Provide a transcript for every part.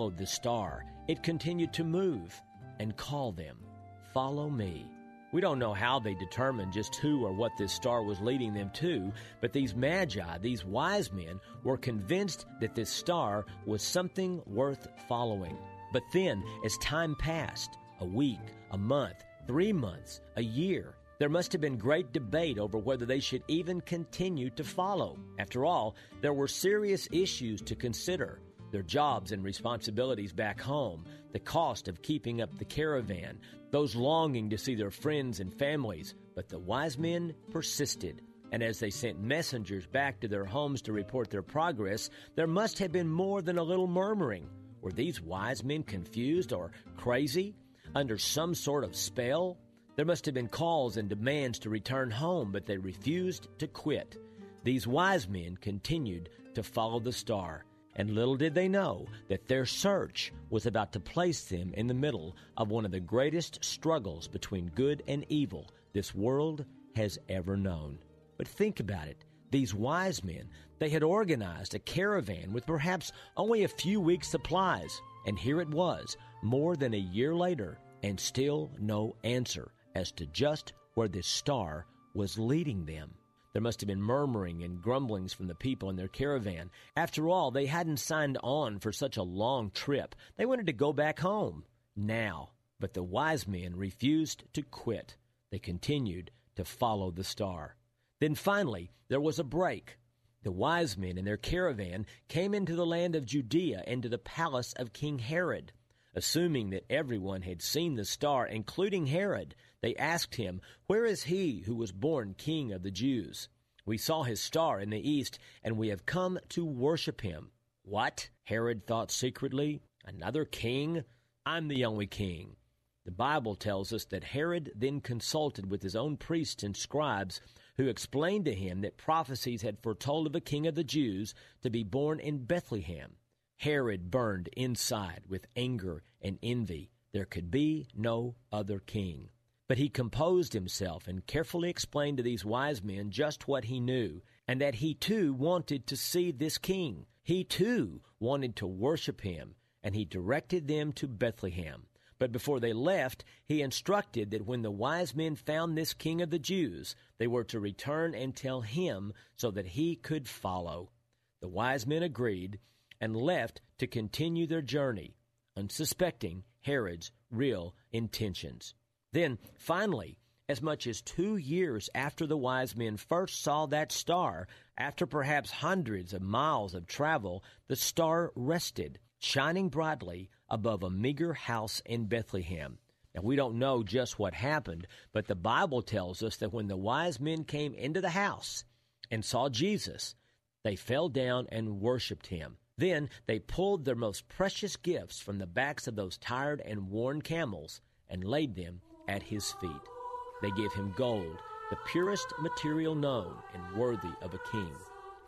Followed the star. It continued to move and call them, Follow me. We don't know how they determined just who or what this star was leading them to, but these magi, these wise men, were convinced that this star was something worth following. But then, as time passed, a week, a month, three months, a year, there must have been great debate over whether they should even continue to follow. After all, there were serious issues to consider their jobs and responsibilities back home, the cost of keeping up the caravan, those longing to see their friends and families. But the wise men persisted. And as they sent messengers back to their homes to report their progress, there must have been more than a little murmuring. Were these wise men confused or crazy? Under some sort of spell? There must have been calls and demands to return home, but they refused to quit. These wise men continued to follow the star, and little did they know that their search was about to place them in the middle of one of the greatest struggles between good and evil this world has ever known. But think about it. These wise men, they had organized a caravan with perhaps only a few weeks' supplies, and here it was, more than a year later, and still no answer as to just where this star was leading them. There must have been murmuring and grumblings from the people in their caravan. After all, they hadn't signed on for such a long trip. They wanted to go back home now. But the wise men refused to quit. They continued to follow the star. Then finally, there was a break. The wise men and their caravan came into the land of Judea and to the palace of King Herod. Assuming that everyone had seen the star, including Herod, they asked him, Where is he who was born king of the Jews? We saw his star in the east, and we have come to worship him. What? Herod thought secretly. Another king? I'm the only king. The Bible tells us that Herod then consulted with his own priests and scribes, who explained to him that prophecies had foretold of a king of the Jews to be born in Bethlehem. Herod burned inside with anger and envy. There could be no other king. But he composed himself and carefully explained to these wise men just what he knew, and that he too wanted to see this king. He too wanted to worship him, and he directed them to Bethlehem. But before they left, he instructed that when the wise men found this king of the Jews, they were to return and tell him so that he could follow. The wise men agreed, and left to continue their journey, unsuspecting Herod's real intentions. Then, finally, as much as two years after the wise men first saw that star, after perhaps hundreds of miles of travel, the star rested, shining brightly above a meager house in Bethlehem. Now, we don't know just what happened, but the Bible tells us that when the wise men came into the house and saw Jesus, they fell down and worshiped him. Then they pulled their most precious gifts from the backs of those tired and worn camels and laid them at his feet. They gave him gold, the purest material known and worthy of a king,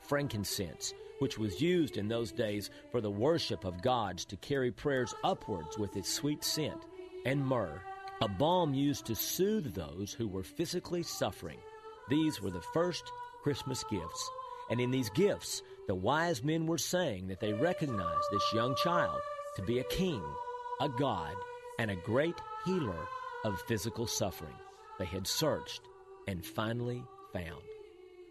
frankincense, which was used in those days for the worship of gods to carry prayers upwards with its sweet scent, and myrrh, a balm used to soothe those who were physically suffering. These were the first Christmas gifts. And in these gifts, the wise men were saying that they recognized this young child to be a king, a god, and a great healer of physical suffering. They had searched and finally found.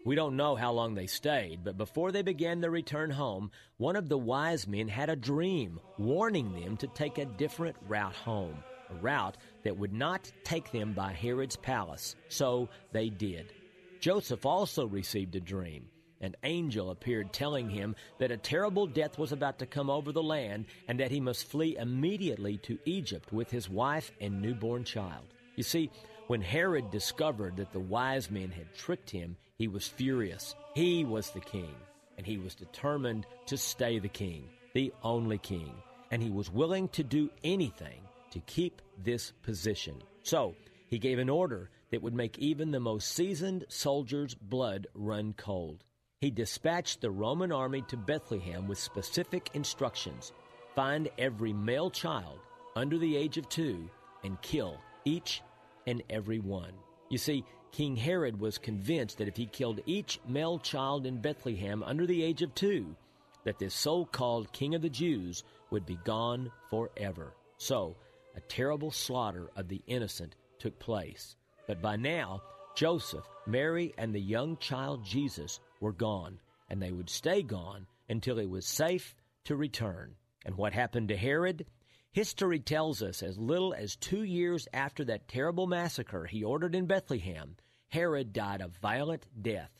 We don't know how long they stayed, but before they began their return home, one of the wise men had a dream warning them to take a different route home, a route that would not take them by Herod's palace. So they did. Joseph also received a dream an angel appeared telling him that a terrible death was about to come over the land and that he must flee immediately to Egypt with his wife and newborn child. You see, when Herod discovered that the wise men had tricked him, he was furious. He was the king, and he was determined to stay the king, the only king. and he was willing to do anything to keep this position. So, he gave an order that would make even the most seasoned soldier's blood run cold. He dispatched the Roman army to Bethlehem with specific instructions find every male child under the age of two and kill each and every one. You see, King Herod was convinced that if he killed each male child in Bethlehem under the age of two, that this so called King of the Jews would be gone forever. So, a terrible slaughter of the innocent took place. But by now, Joseph, Mary, and the young child Jesus were gone, and they would stay gone until it was safe to return. And what happened to Herod? History tells us as little as two years after that terrible massacre he ordered in Bethlehem, Herod died a violent death.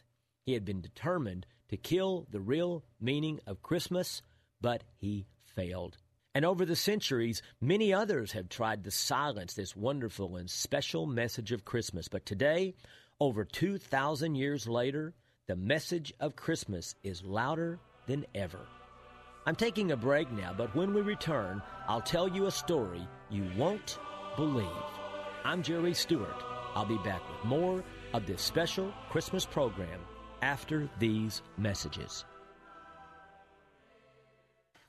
He had been determined to kill the real meaning of Christmas, but he failed. And over the centuries, many others have tried to silence this wonderful and special message of Christmas. But today, over 2,000 years later, the message of Christmas is louder than ever. I'm taking a break now, but when we return, I'll tell you a story you won't believe. I'm Jerry Stewart. I'll be back with more of this special Christmas program after these messages.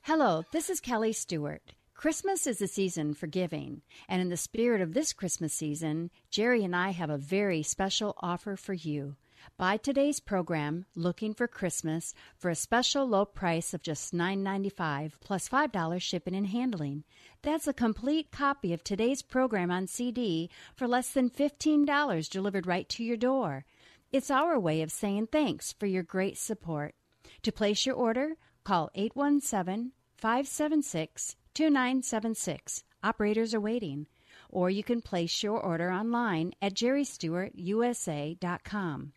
Hello, this is Kelly Stewart. Christmas is the season for giving, and in the spirit of this Christmas season, Jerry and I have a very special offer for you. Buy today's program, Looking for Christmas, for a special low price of just $9.95 plus $5 shipping and handling. That's a complete copy of today's program on CD for less than $15 delivered right to your door. It's our way of saying thanks for your great support. To place your order, call 817 576 2976. Operators are waiting. Or you can place your order online at jerrystewartusa.com.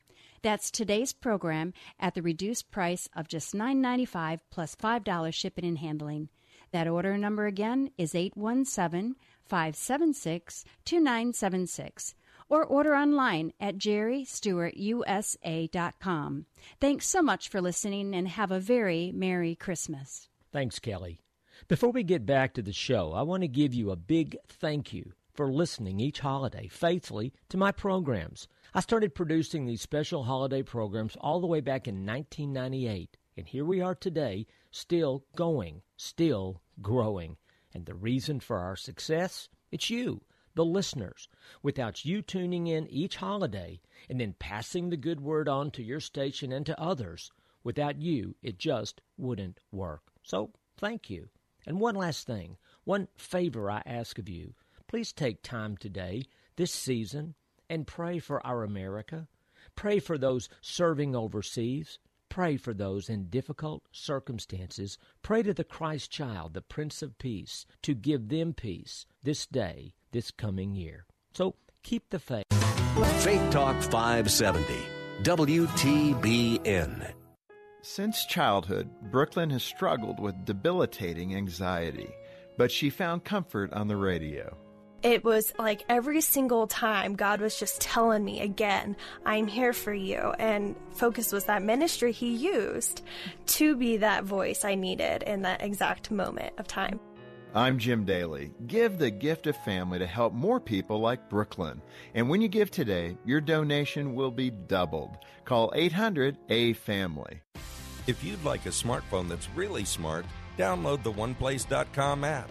That's today's program at the reduced price of just $9.95 plus $5 shipping and handling. That order number again is 817 576 2976 or order online at jerrystewartusa.com. Thanks so much for listening and have a very Merry Christmas. Thanks, Kelly. Before we get back to the show, I want to give you a big thank you for listening each holiday faithfully to my programs. I started producing these special holiday programs all the way back in 1998, and here we are today, still going, still growing. And the reason for our success? It's you, the listeners. Without you tuning in each holiday and then passing the good word on to your station and to others, without you, it just wouldn't work. So, thank you. And one last thing, one favor I ask of you. Please take time today, this season, and pray for our America. Pray for those serving overseas. Pray for those in difficult circumstances. Pray to the Christ child, the Prince of Peace, to give them peace this day, this coming year. So keep the faith. Faith Talk 570, WTBN. Since childhood, Brooklyn has struggled with debilitating anxiety, but she found comfort on the radio it was like every single time God was just telling me again, I'm here for you. And Focus was that ministry He used to be that voice I needed in that exact moment of time. I'm Jim Daly. Give the gift of family to help more people like Brooklyn. And when you give today, your donation will be doubled. Call 800 A Family. If you'd like a smartphone that's really smart, download the OnePlace.com app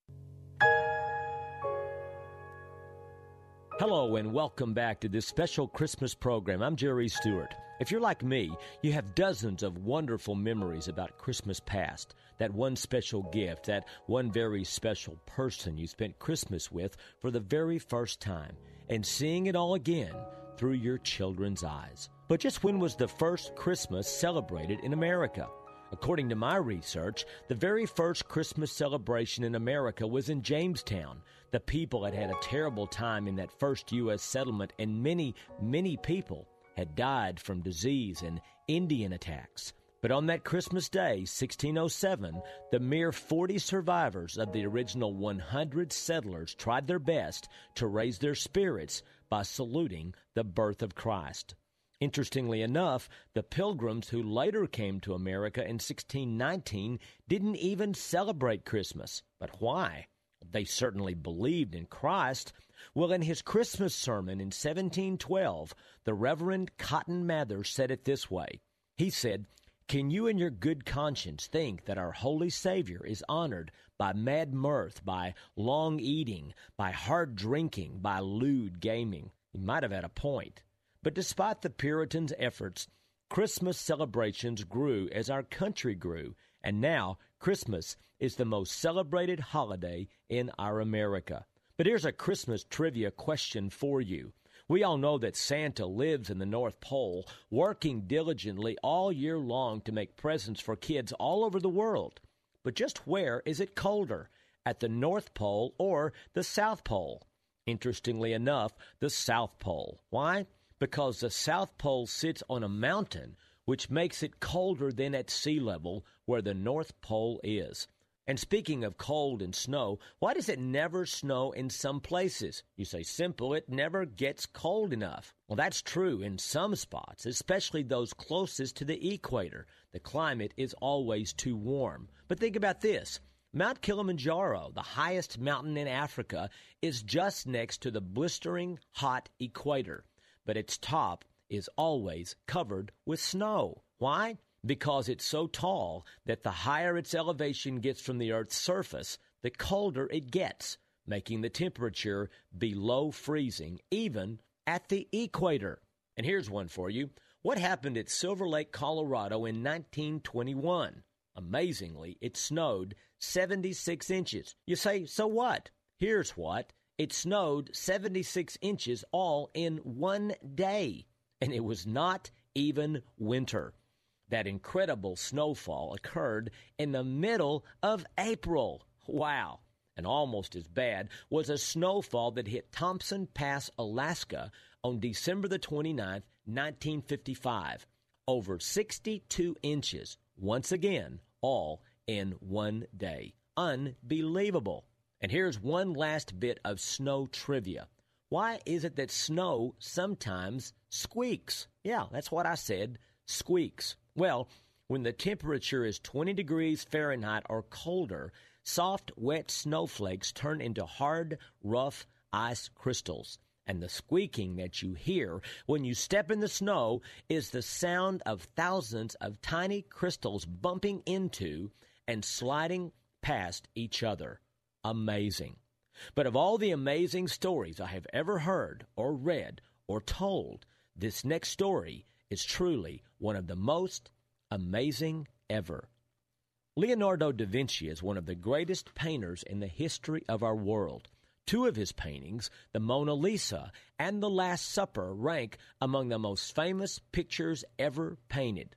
Hello, and welcome back to this special Christmas program. I'm Jerry Stewart. If you're like me, you have dozens of wonderful memories about Christmas past. That one special gift, that one very special person you spent Christmas with for the very first time, and seeing it all again through your children's eyes. But just when was the first Christmas celebrated in America? According to my research, the very first Christmas celebration in America was in Jamestown. The people had had a terrible time in that first U.S. settlement, and many, many people had died from disease and Indian attacks. But on that Christmas day, 1607, the mere 40 survivors of the original 100 settlers tried their best to raise their spirits by saluting the birth of Christ. Interestingly enough, the pilgrims who later came to America in 1619 didn't even celebrate Christmas. But why? They certainly believed in Christ. Well, in his Christmas sermon in 1712, the Reverend Cotton Mather said it this way. He said, Can you in your good conscience think that our holy Savior is honored by mad mirth, by long eating, by hard drinking, by lewd gaming? He might have had a point. But despite the Puritans' efforts, Christmas celebrations grew as our country grew, and now Christmas is the most celebrated holiday in our America. But here's a Christmas trivia question for you. We all know that Santa lives in the North Pole, working diligently all year long to make presents for kids all over the world. But just where is it colder? At the North Pole or the South Pole? Interestingly enough, the South Pole. Why? because the South Pole sits on a mountain, which makes it colder than at sea level where the North Pole is. And speaking of cold and snow, why does it never snow in some places? You say simple, it never gets cold enough. Well, that's true in some spots, especially those closest to the equator. The climate is always too warm. But think about this. Mount Kilimanjaro, the highest mountain in Africa, is just next to the blistering hot equator but its top is always covered with snow. Why? Because it's so tall that the higher its elevation gets from the Earth's surface, the colder it gets, making the temperature below freezing, even at the equator. And here's one for you. What happened at Silver Lake, Colorado in 1921? Amazingly, it snowed 76 inches. You say, so what? Here's what. It snowed 76 inches all in one day, and it was not even winter. That incredible snowfall occurred in the middle of April. Wow. And almost as bad was a snowfall that hit Thompson Pass, Alaska on December the 29th, 1955. Over 62 inches, once again, all in one day. Unbelievable. And here's one last bit of snow trivia. Why is it that snow sometimes squeaks? Yeah, that's what I said squeaks. Well, when the temperature is 20 degrees Fahrenheit or colder, soft, wet snowflakes turn into hard, rough ice crystals. And the squeaking that you hear when you step in the snow is the sound of thousands of tiny crystals bumping into and sliding past each other amazing. But of all the amazing stories I have ever heard or read or told, this next story is truly one of the most amazing ever. Leonardo da Vinci is one of the greatest painters in the history of our world. Two of his paintings, the Mona Lisa and the Last Supper, rank among the most famous pictures ever painted.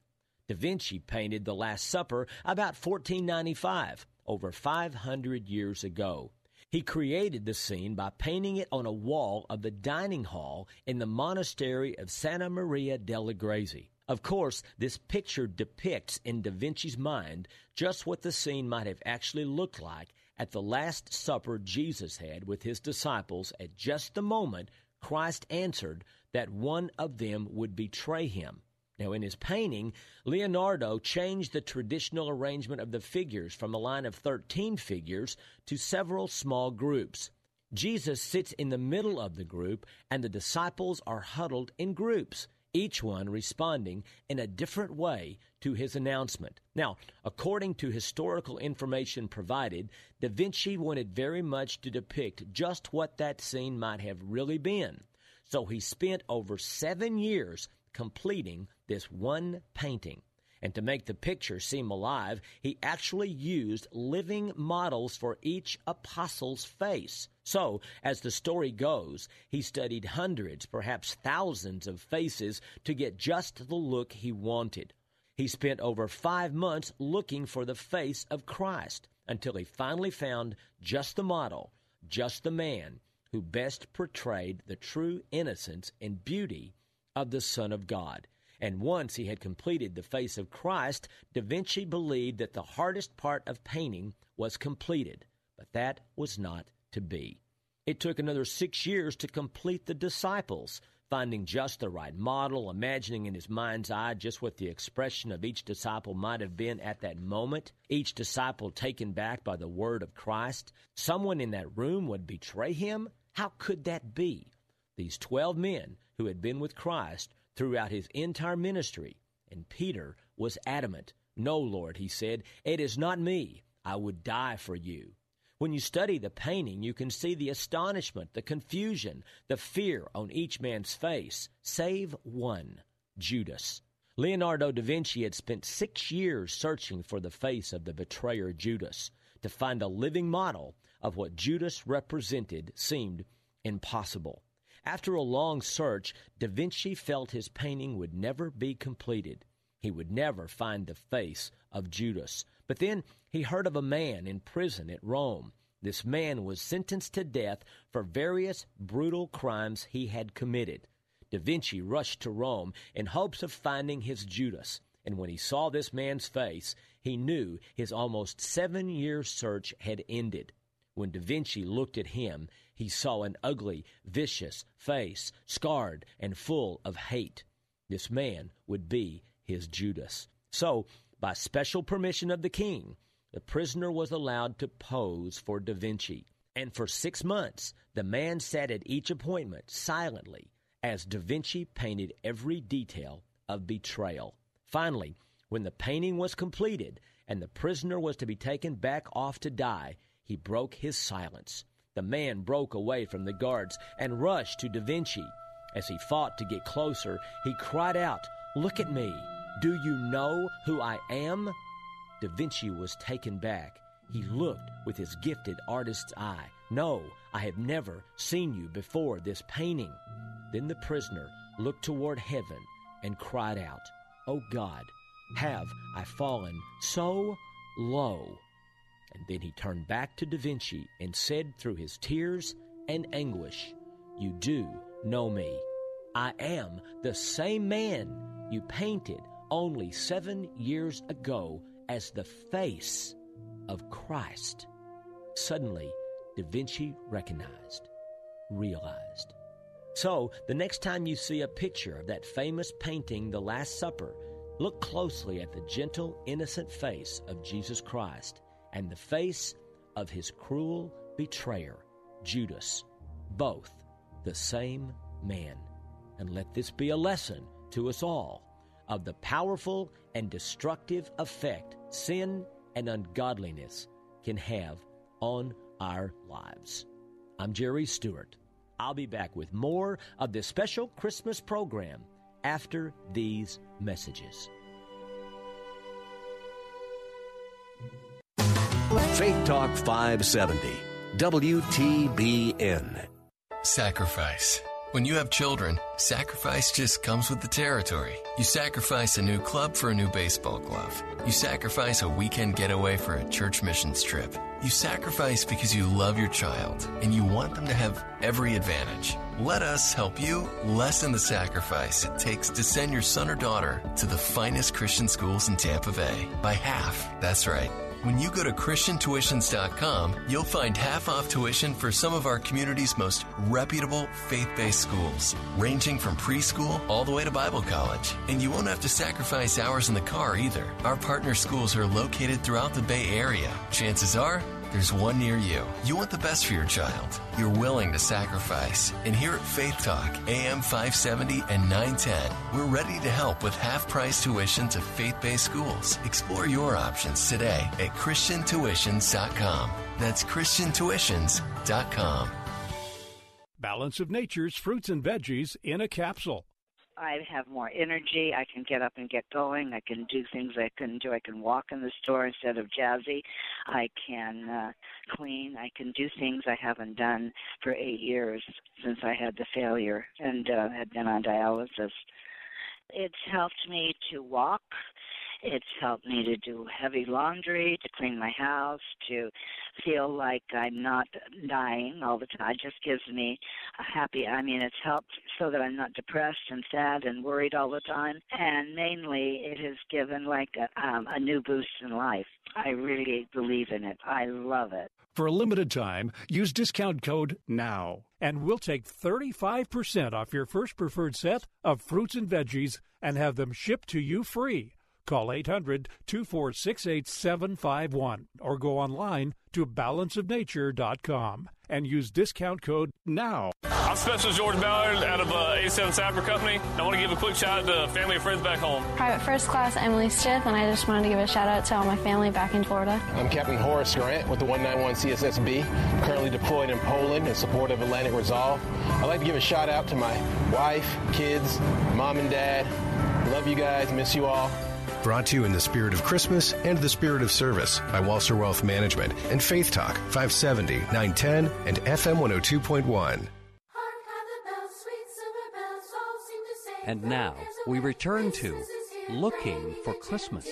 Da Vinci painted the Last Supper about 1495 over 500 years ago. He created the scene by painting it on a wall of the dining hall in the monastery of Santa Maria delle Grazie. Of course, this picture depicts in Da Vinci's mind just what the scene might have actually looked like at the Last Supper Jesus had with his disciples at just the moment Christ answered that one of them would betray him. Now, in his painting, Leonardo changed the traditional arrangement of the figures from a line of 13 figures to several small groups. Jesus sits in the middle of the group, and the disciples are huddled in groups, each one responding in a different way to his announcement. Now, according to historical information provided, Da Vinci wanted very much to depict just what that scene might have really been. So he spent over seven years completing this one painting. And to make the picture seem alive, he actually used living models for each apostle's face. So, as the story goes, he studied hundreds, perhaps thousands of faces to get just the look he wanted. He spent over five months looking for the face of Christ until he finally found just the model, just the man who best portrayed the true innocence and beauty of the Son of God. And once he had completed the face of Christ, Da Vinci believed that the hardest part of painting was completed, but that was not to be. It took another six years to complete the disciples, finding just the right model, imagining in his mind's eye just what the expression of each disciple might have been at that moment, each disciple taken back by the word of Christ. Someone in that room would betray him? How could that be? These twelve men who had been with Christ throughout his entire ministry, and Peter was adamant. No, Lord, he said, it is not me. I would die for you. When you study the painting, you can see the astonishment, the confusion, the fear on each man's face, save one Judas. Leonardo da Vinci had spent six years searching for the face of the betrayer Judas. To find a living model of what Judas represented seemed impossible. After a long search, Da Vinci felt his painting would never be completed. He would never find the face of Judas. But then he heard of a man in prison at Rome. This man was sentenced to death for various brutal crimes he had committed. Da Vinci rushed to Rome in hopes of finding his Judas, and when he saw this man's face, he knew his almost seven year search had ended. When Da Vinci looked at him, he saw an ugly, vicious face, scarred and full of hate. This man would be his Judas. So, by special permission of the king, the prisoner was allowed to pose for Da Vinci. And for six months, the man sat at each appointment silently as Da Vinci painted every detail of betrayal. Finally, when the painting was completed and the prisoner was to be taken back off to die, he broke his silence. The man broke away from the guards and rushed to Da Vinci. As he fought to get closer, he cried out, Look at me! Do you know who I am? Da Vinci was taken back. He looked with his gifted artist's eye. No, I have never seen you before this painting. Then the prisoner looked toward heaven and cried out, O oh God, have I fallen so low? And then he turned back to Da Vinci and said through his tears and anguish, You do know me. I am the same man you painted only seven years ago as the face of Christ. Suddenly, Da Vinci recognized, realized. So, the next time you see a picture of that famous painting, The Last Supper, look closely at the gentle, innocent face of Jesus Christ and the face of his cruel betrayer, Judas, both the same man. And let this be a lesson to us all of the powerful and destructive effect sin and ungodliness can have on our lives. I'm Jerry Stewart. I'll be back with more of this special Christmas program after these messages. Faith Talk 570, WTBN. Sacrifice. When you have children, sacrifice just comes with the territory. You sacrifice a new club for a new baseball glove. You sacrifice a weekend getaway for a church missions trip. You sacrifice because you love your child and you want them to have every advantage. Let us help you lessen the sacrifice it takes to send your son or daughter to the finest Christian schools in Tampa Bay by half. That's right when you go to ChristianTuitions.com, you'll find half off tuition for some of our community's most reputable faith based schools, ranging from preschool all the way to Bible college. And you won't have to sacrifice hours in the car either. Our partner schools are located throughout the Bay Area. Chances are, there's one near you. You want the best for your child. You're willing to sacrifice. And here at Faith Talk, AM 570 and 910, we're ready to help with half price tuition to faith based schools. Explore your options today at ChristianTuitions.com. That's ChristianTuitions.com. Balance of Nature's fruits and veggies in a capsule. I have more energy. I can get up and get going. I can do things I couldn't do. I can walk in the store instead of jazzy. I can uh, clean. I can do things I haven't done for eight years since I had the failure and uh, had been on dialysis. It's helped me to walk It's helped me to do heavy laundry, to clean my house, to feel like I'm not dying all the time. It just gives me a happy, I mean, it's helped so that I'm not depressed and sad and worried all the time. And mainly, it has given like a, um, a new boost in life. I really believe in it. I love it. For a limited time, use discount code NOW, and we'll take 35% off your first preferred set of fruits and veggies and have them shipped to you free. Call 800 246 8751 or go online to balanceofnature.com and use discount code NOW. I'm Special George Ballard out of uh, A7 Sapper Company. I want to give a quick shout out to family and friends back home. Private First Class Emily Stith, and I just wanted to give a shout out to all my family back in Florida. I'm Captain Horace Grant with the 191 CSSB, currently deployed in Poland in support of Atlantic Resolve. I'd like to give a shout out to my wife, kids, mom and dad. Love you guys, miss you all. Brought to you in the spirit of Christmas and the spirit of service by Walser Wealth Management and Faith Talk 570, 910, and FM 102.1. And now we return to Looking for Christmas.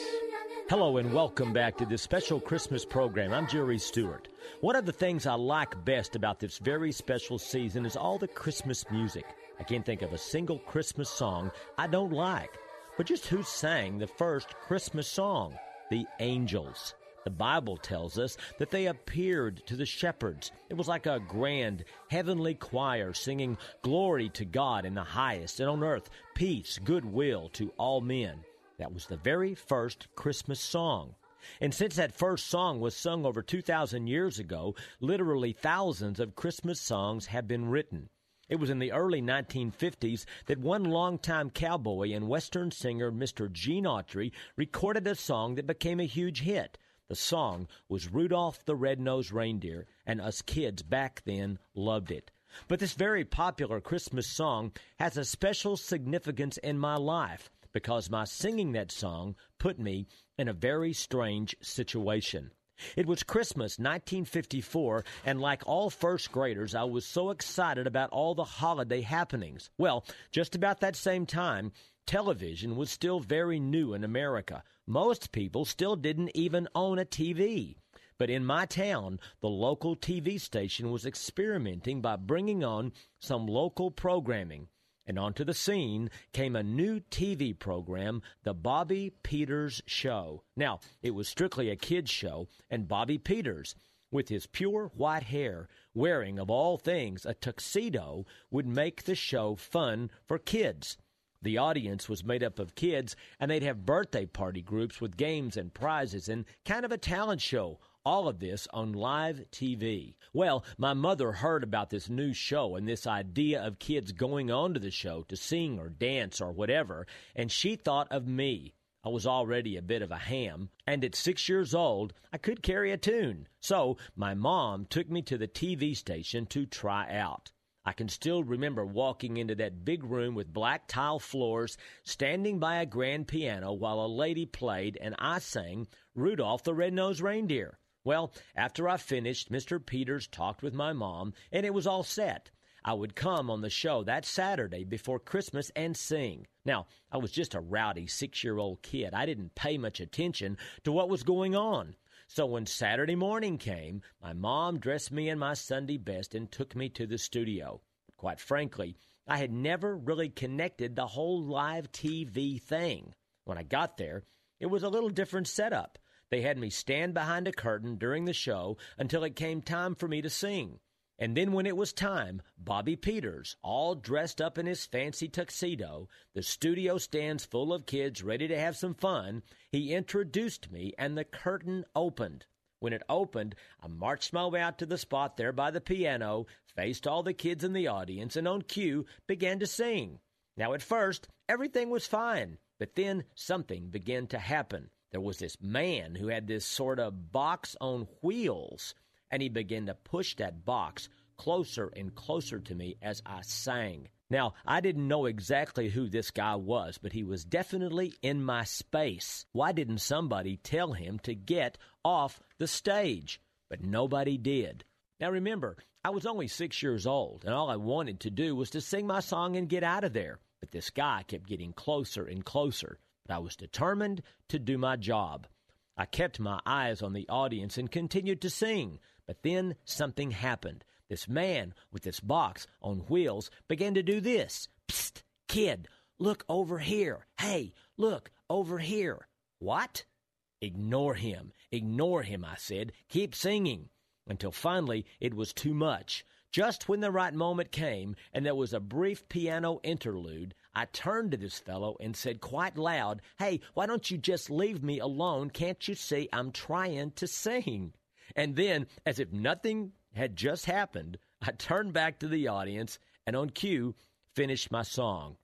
Hello and welcome back to this special Christmas program. I'm Jerry Stewart. One of the things I like best about this very special season is all the Christmas music. I can't think of a single Christmas song I don't like. But just who sang the first Christmas song? The angels. The Bible tells us that they appeared to the shepherds. It was like a grand heavenly choir singing glory to God in the highest, and on earth peace, goodwill to all men. That was the very first Christmas song. And since that first song was sung over 2,000 years ago, literally thousands of Christmas songs have been written. It was in the early 1950s that one longtime cowboy and Western singer, Mr. Gene Autry, recorded a song that became a huge hit. The song was Rudolph the Red-Nosed Reindeer, and us kids back then loved it. But this very popular Christmas song has a special significance in my life because my singing that song put me in a very strange situation. It was Christmas 1954, and like all first graders, I was so excited about all the holiday happenings. Well, just about that same time, television was still very new in America. Most people still didn't even own a TV. But in my town, the local TV station was experimenting by bringing on some local programming. And onto the scene came a new TV program, The Bobby Peters Show. Now, it was strictly a kids' show, and Bobby Peters, with his pure white hair, wearing, of all things, a tuxedo, would make the show fun for kids. The audience was made up of kids, and they'd have birthday party groups with games and prizes and kind of a talent show. All of this on live TV. Well, my mother heard about this new show and this idea of kids going on to the show to sing or dance or whatever, and she thought of me. I was already a bit of a ham, and at six years old, I could carry a tune. So my mom took me to the TV station to try out. I can still remember walking into that big room with black tile floors, standing by a grand piano while a lady played and I sang Rudolph the Red-Nosed Reindeer. Well, after I finished, Mr. Peters talked with my mom and it was all set. I would come on the show that Saturday before Christmas and sing. Now, I was just a rowdy six year old kid. I didn't pay much attention to what was going on. So when Saturday morning came, my mom dressed me in my Sunday best and took me to the studio. Quite frankly, I had never really connected the whole live TV thing. When I got there, it was a little different setup. They had me stand behind a curtain during the show until it came time for me to sing. And then when it was time, Bobby Peters, all dressed up in his fancy tuxedo, the studio stands full of kids ready to have some fun, he introduced me and the curtain opened. When it opened, I marched my way out to the spot there by the piano, faced all the kids in the audience, and on cue began to sing. Now, at first, everything was fine, but then something began to happen. There was this man who had this sort of box on wheels and he began to push that box closer and closer to me as I sang. Now, I didn't know exactly who this guy was, but he was definitely in my space. Why didn't somebody tell him to get off the stage? But nobody did. Now, remember, I was only six years old, and all I wanted to do was to sing my song and get out of there. But this guy kept getting closer and closer. But I was determined to do my job. I kept my eyes on the audience and continued to sing, but then something happened. This man with this box on wheels began to do this. Psst, kid, look over here. Hey, look over here. What? Ignore him. Ignore him, I said. Keep singing. Until finally it was too much. Just when the right moment came and there was a brief piano interlude, I turned to this fellow and said quite loud, Hey, why don't you just leave me alone? Can't you see I'm trying to sing? And then, as if nothing had just happened, I turned back to the audience and on cue finished my song.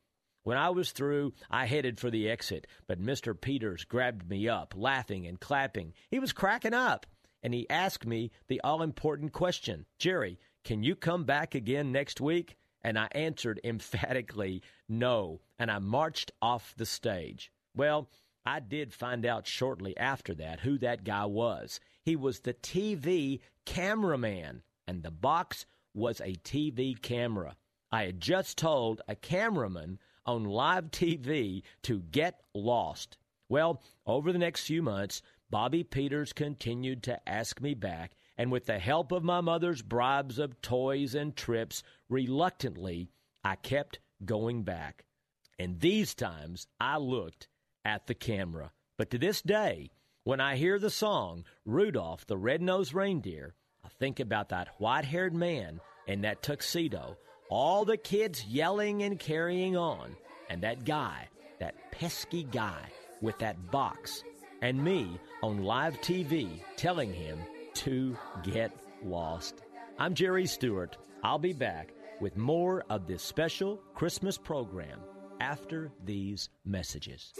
When I was through, I headed for the exit, but Mr. Peters grabbed me up, laughing and clapping. He was cracking up, and he asked me the all important question Jerry, can you come back again next week? And I answered emphatically no, and I marched off the stage. Well, I did find out shortly after that who that guy was. He was the TV cameraman, and the box was a TV camera. I had just told a cameraman on live TV to get lost. Well, over the next few months, Bobby Peters continued to ask me back, and with the help of my mother's bribes of toys and trips, reluctantly, I kept going back. And these times I looked at the camera. But to this day, when I hear the song Rudolph the Red-Nosed Reindeer, I think about that white-haired man in that tuxedo, all the kids yelling and carrying on, and that guy, that pesky guy with that box, and me on live TV telling him to get lost. I'm Jerry Stewart. I'll be back with more of this special Christmas program after these messages.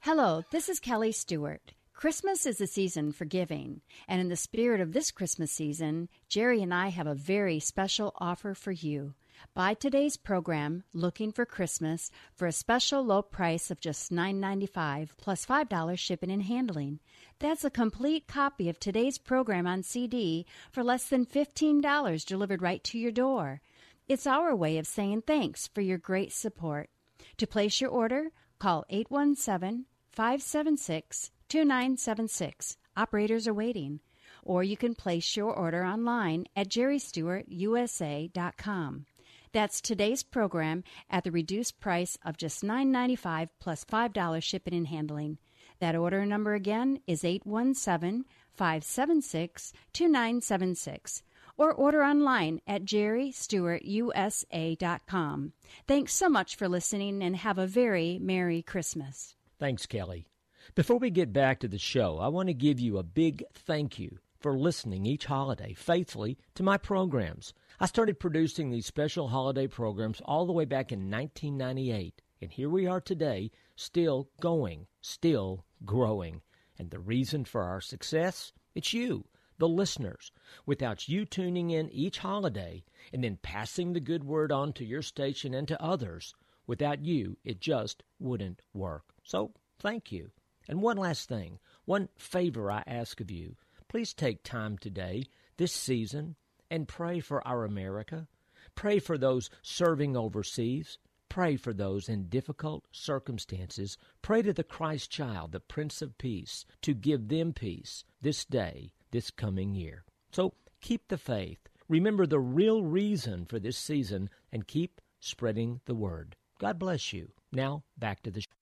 Hello, this is Kelly Stewart. Christmas is a season for giving, and in the spirit of this Christmas season, Jerry and I have a very special offer for you. Buy today's program, Looking for Christmas, for a special low price of just $9.95 plus $5 shipping and handling. That's a complete copy of today's program on CD for less than $15 delivered right to your door. It's our way of saying thanks for your great support. To place your order, call 817 576 2976. Operators are waiting. Or you can place your order online at jerrystewartusa.com. That's today's program at the reduced price of just $9.95 plus $5 shipping and handling. That order number again is 817 576 2976 or order online at jerrystewartusa.com. Thanks so much for listening and have a very Merry Christmas. Thanks, Kelly. Before we get back to the show, I want to give you a big thank you for listening each holiday faithfully to my programs. I started producing these special holiday programs all the way back in 1998, and here we are today, still going, still growing. And the reason for our success? It's you, the listeners. Without you tuning in each holiday and then passing the good word on to your station and to others, without you, it just wouldn't work. So, thank you. And one last thing, one favor I ask of you. Please take time today, this season, and pray for our America. Pray for those serving overseas. Pray for those in difficult circumstances. Pray to the Christ child, the Prince of Peace, to give them peace this day, this coming year. So keep the faith. Remember the real reason for this season and keep spreading the word. God bless you. Now, back to the show.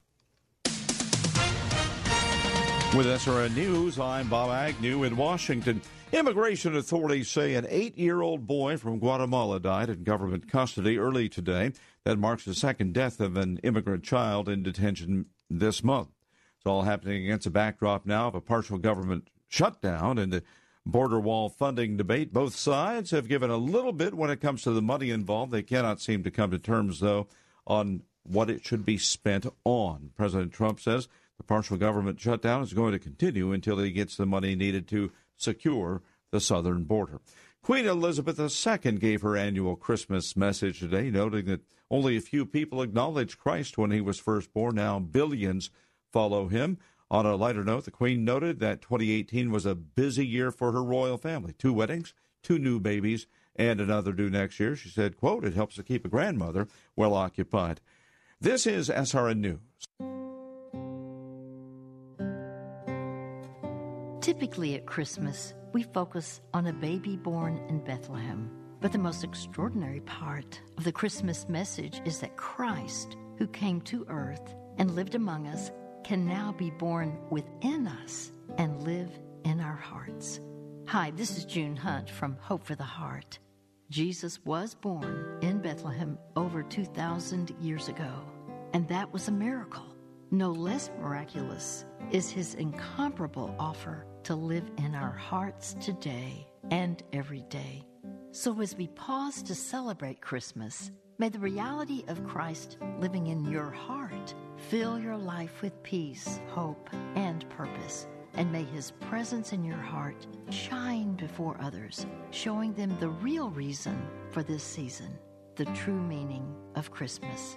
With SRN News, I'm Bob Agnew in Washington. Immigration authorities say an eight year old boy from Guatemala died in government custody early today. That marks the second death of an immigrant child in detention this month. It's all happening against a backdrop now of a partial government shutdown and the border wall funding debate. Both sides have given a little bit when it comes to the money involved. They cannot seem to come to terms, though, on what it should be spent on. President Trump says the partial government shutdown is going to continue until he gets the money needed to secure the southern border. Queen Elizabeth II gave her annual Christmas message today, noting that only a few people acknowledged Christ when he was first born. Now billions follow him. On a lighter note, the Queen noted that 2018 was a busy year for her royal family two weddings, two new babies, and another due next year. She said, quote, it helps to keep a grandmother well occupied. This is SRN News. Typically at Christmas, we focus on a baby born in Bethlehem. But the most extraordinary part of the Christmas message is that Christ, who came to earth and lived among us, can now be born within us and live in our hearts. Hi, this is June Hunt from Hope for the Heart. Jesus was born in Bethlehem over 2,000 years ago, and that was a miracle. No less miraculous is his incomparable offer to live in our hearts today and every day. So, as we pause to celebrate Christmas, may the reality of Christ living in your heart fill your life with peace, hope, and purpose. And may his presence in your heart shine before others, showing them the real reason for this season, the true meaning of Christmas.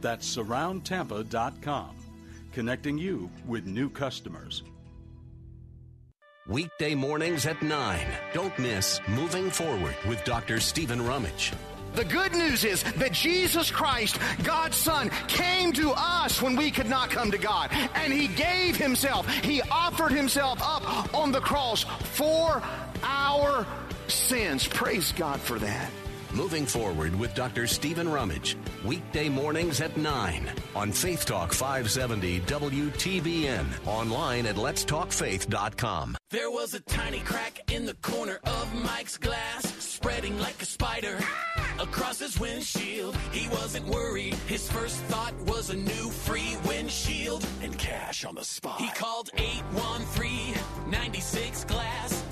That's surroundtampa.com, connecting you with new customers. Weekday mornings at 9. Don't miss Moving Forward with Dr. Stephen Rummage. The good news is that Jesus Christ, God's Son, came to us when we could not come to God. And He gave Himself, He offered Himself up on the cross for our sins. Praise God for that. Moving Forward with Dr. Stephen Rummage. Weekday mornings at 9 on Faith Talk 570 WTBN. Online at letstalkfaith.com. There was a tiny crack in the corner of Mike's glass, spreading like a spider across his windshield. He wasn't worried. His first thought was a new free windshield and cash on the spot. He called 813 96 Glass.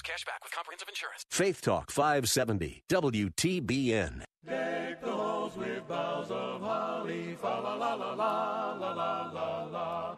$500 cash back with comprehensive insurance. Faith Talk 570, WTBN. Deck those with boughs of holly, fa la la la la la la la la.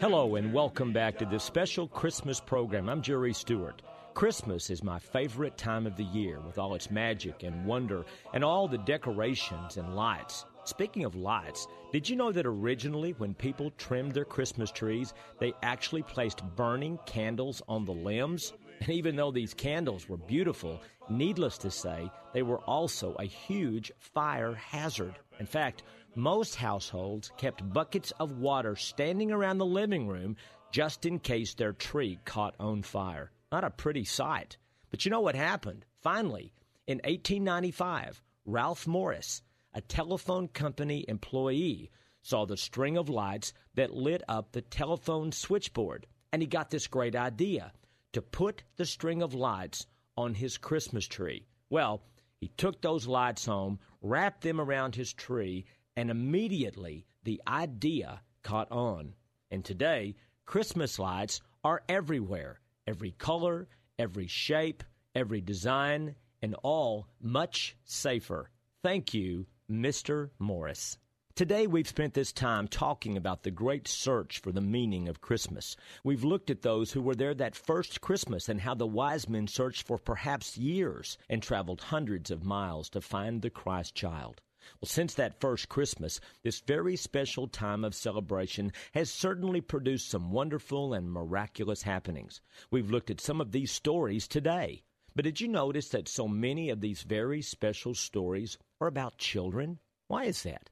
Hello and welcome back to this special Christmas program. I'm Jerry Stewart. Christmas is my favorite time of the year with all its magic and wonder and all the decorations and lights. Speaking of lights, did you know that originally when people trimmed their Christmas trees, they actually placed burning candles on the limbs? And even though these candles were beautiful, needless to say, they were also a huge fire hazard. In fact, most households kept buckets of water standing around the living room just in case their tree caught on fire. Not a pretty sight. But you know what happened? Finally, in 1895, Ralph Morris, a telephone company employee, saw the string of lights that lit up the telephone switchboard. And he got this great idea to put the string of lights on his Christmas tree. Well, he took those lights home, wrapped them around his tree, and immediately the idea caught on. And today, Christmas lights are everywhere every color, every shape, every design, and all much safer. Thank you, Mr. Morris. Today, we've spent this time talking about the great search for the meaning of Christmas. We've looked at those who were there that first Christmas and how the wise men searched for perhaps years and traveled hundreds of miles to find the Christ child. Well, since that first Christmas, this very special time of celebration has certainly produced some wonderful and miraculous happenings. We've looked at some of these stories today. But did you notice that so many of these very special stories are about children? Why is that?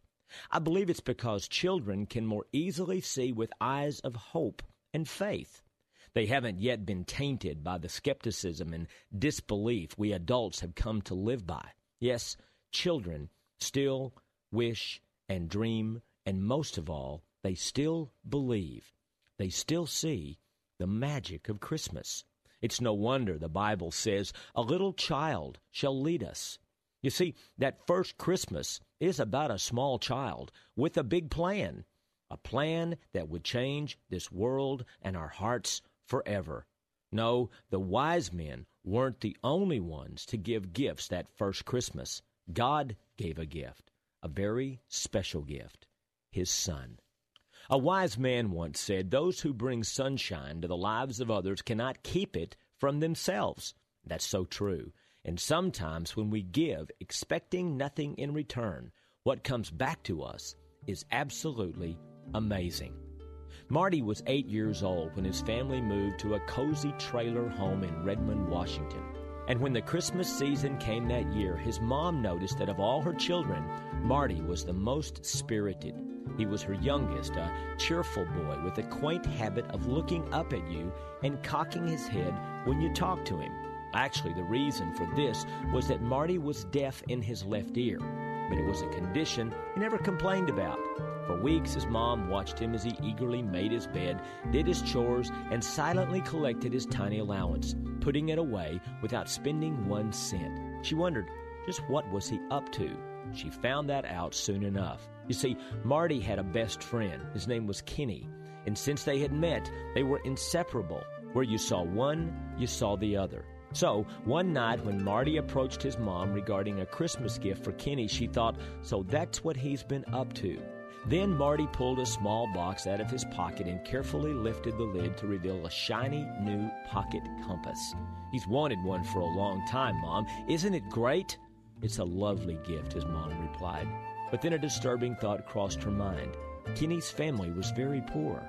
I believe it's because children can more easily see with eyes of hope and faith. They haven't yet been tainted by the skepticism and disbelief we adults have come to live by. Yes, children still wish and dream, and most of all, they still believe. They still see the magic of Christmas. It's no wonder the Bible says, A little child shall lead us. You see, that first Christmas is about a small child with a big plan, a plan that would change this world and our hearts forever. No, the wise men weren't the only ones to give gifts that first Christmas. God gave a gift, a very special gift, His Son. A wise man once said, Those who bring sunshine to the lives of others cannot keep it from themselves. That's so true. And sometimes when we give, expecting nothing in return, what comes back to us is absolutely amazing. Marty was eight years old when his family moved to a cozy trailer home in Redmond, Washington. And when the Christmas season came that year, his mom noticed that of all her children, Marty was the most spirited. He was her youngest, a cheerful boy with a quaint habit of looking up at you and cocking his head when you talked to him. Actually, the reason for this was that Marty was deaf in his left ear, but it was a condition he never complained about. For weeks, his mom watched him as he eagerly made his bed, did his chores, and silently collected his tiny allowance, putting it away without spending one cent. She wondered just what was he up to. She found that out soon enough. You see, Marty had a best friend. His name was Kenny. And since they had met, they were inseparable. Where you saw one, you saw the other. So, one night when Marty approached his mom regarding a Christmas gift for Kenny, she thought, so that's what he's been up to. Then Marty pulled a small box out of his pocket and carefully lifted the lid to reveal a shiny new pocket compass. He's wanted one for a long time, Mom. Isn't it great? It's a lovely gift, his mom replied. But then a disturbing thought crossed her mind. Kenny's family was very poor.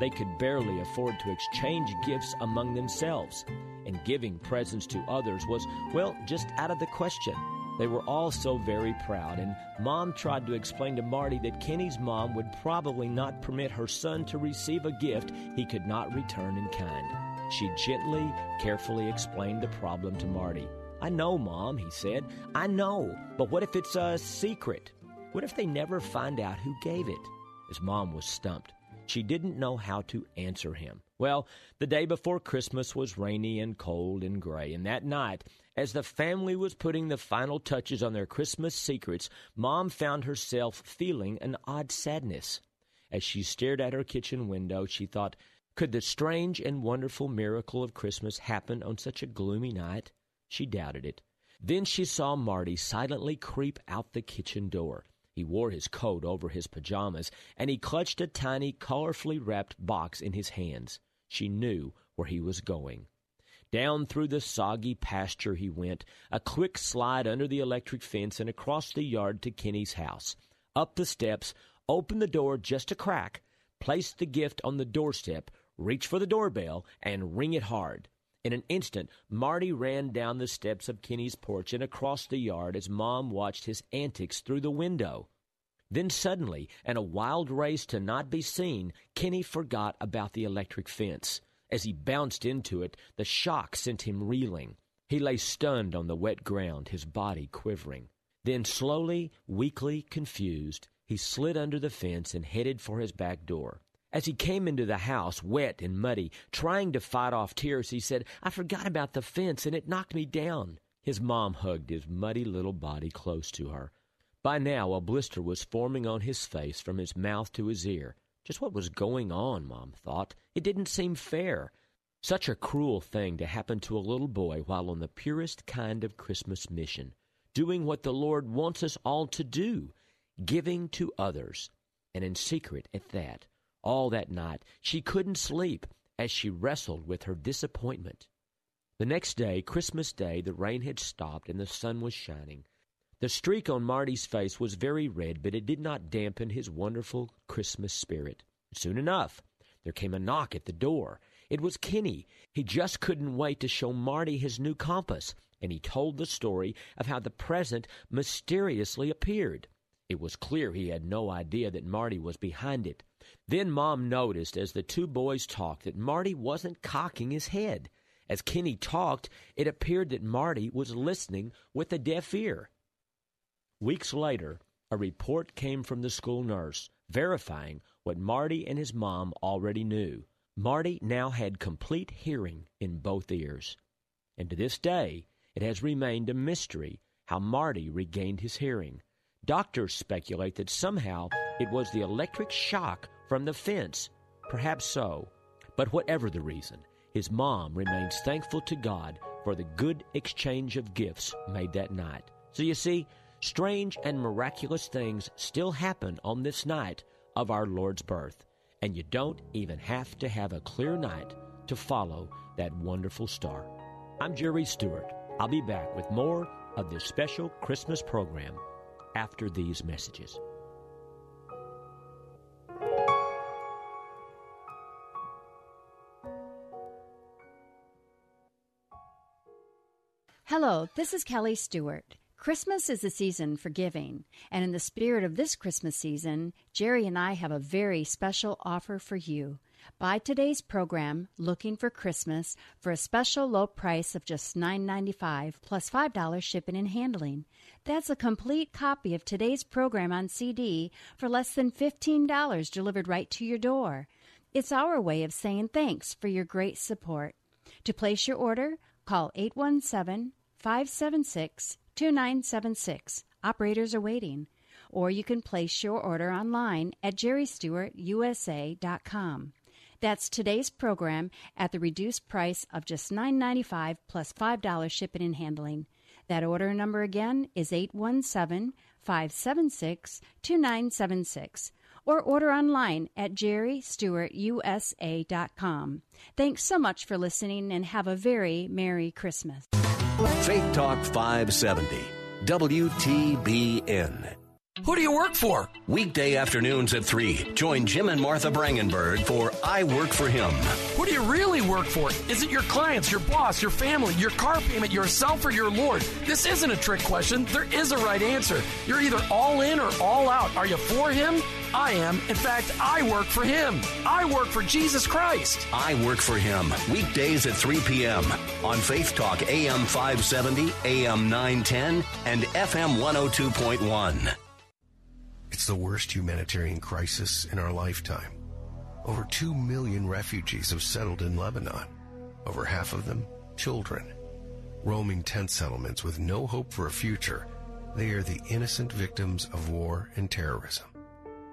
They could barely afford to exchange gifts among themselves, and giving presents to others was, well, just out of the question. They were all so very proud, and Mom tried to explain to Marty that Kenny's mom would probably not permit her son to receive a gift he could not return in kind. She gently, carefully explained the problem to Marty. I know, Mom, he said. I know, but what if it's a secret? What if they never find out who gave it? His mom was stumped. She didn't know how to answer him. Well, the day before Christmas was rainy and cold and gray, and that night, as the family was putting the final touches on their Christmas secrets, Mom found herself feeling an odd sadness. As she stared at her kitchen window, she thought, could the strange and wonderful miracle of Christmas happen on such a gloomy night? She doubted it. Then she saw Marty silently creep out the kitchen door. He wore his coat over his pajamas, and he clutched a tiny, colorfully wrapped box in his hands. She knew where he was going. Down through the soggy pasture he went, a quick slide under the electric fence and across the yard to Kenny's house. Up the steps, opened the door just a crack, placed the gift on the doorstep, reached for the doorbell, and ring it hard. In an instant, Marty ran down the steps of Kenny's porch and across the yard as Mom watched his antics through the window. Then suddenly, in a wild race to not be seen, Kenny forgot about the electric fence. As he bounced into it, the shock sent him reeling. He lay stunned on the wet ground, his body quivering. Then, slowly, weakly, confused, he slid under the fence and headed for his back door. As he came into the house, wet and muddy, trying to fight off tears, he said, I forgot about the fence and it knocked me down. His mom hugged his muddy little body close to her. By now, a blister was forming on his face from his mouth to his ear. Just what was going on, Mom thought. It didn't seem fair. Such a cruel thing to happen to a little boy while on the purest kind of Christmas mission, doing what the Lord wants us all to do, giving to others, and in secret at that. All that night she couldn't sleep as she wrestled with her disappointment. The next day, Christmas Day, the rain had stopped and the sun was shining. The streak on Marty's face was very red, but it did not dampen his wonderful Christmas spirit. Soon enough, there came a knock at the door. It was Kenny. He just couldn't wait to show Marty his new compass, and he told the story of how the present mysteriously appeared. It was clear he had no idea that Marty was behind it. Then Mom noticed as the two boys talked that Marty wasn't cocking his head. As Kenny talked, it appeared that Marty was listening with a deaf ear. Weeks later, a report came from the school nurse verifying what Marty and his mom already knew. Marty now had complete hearing in both ears. And to this day, it has remained a mystery how Marty regained his hearing. Doctors speculate that somehow it was the electric shock from the fence. Perhaps so. But whatever the reason, his mom remains thankful to God for the good exchange of gifts made that night. So you see, strange and miraculous things still happen on this night of our Lord's birth. And you don't even have to have a clear night to follow that wonderful star. I'm Jerry Stewart. I'll be back with more of this special Christmas program after these messages. Hello, this is Kelly Stewart. Christmas is the season for giving, and in the spirit of this Christmas season, Jerry and I have a very special offer for you. Buy today's program, Looking for Christmas, for a special low price of just $9.95 plus $5 shipping and handling. That's a complete copy of today's program on CD for less than $15 delivered right to your door. It's our way of saying thanks for your great support. To place your order, call 817 576 2976. Operators are waiting. Or you can place your order online at jerrystewartusa.com. That's today's program at the reduced price of just $9.95 plus $5 shipping and handling. That order number again is 817 576 2976 or order online at jerrystewartusa.com. Thanks so much for listening and have a very Merry Christmas. Faith Talk 570, WTBN. Who do you work for? Weekday afternoons at 3. Join Jim and Martha Brangenberg for I Work for Him. Who do you really work for? Is it your clients, your boss, your family, your car payment, yourself, or your Lord? This isn't a trick question. There is a right answer. You're either all in or all out. Are you for Him? I am. In fact, I work for Him. I work for Jesus Christ. I Work for Him. Weekdays at 3 p.m. on Faith Talk AM 570, AM 910, and FM 102.1. It's the worst humanitarian crisis in our lifetime. Over 2 million refugees have settled in Lebanon, over half of them children. Roaming tent settlements with no hope for a future, they are the innocent victims of war and terrorism.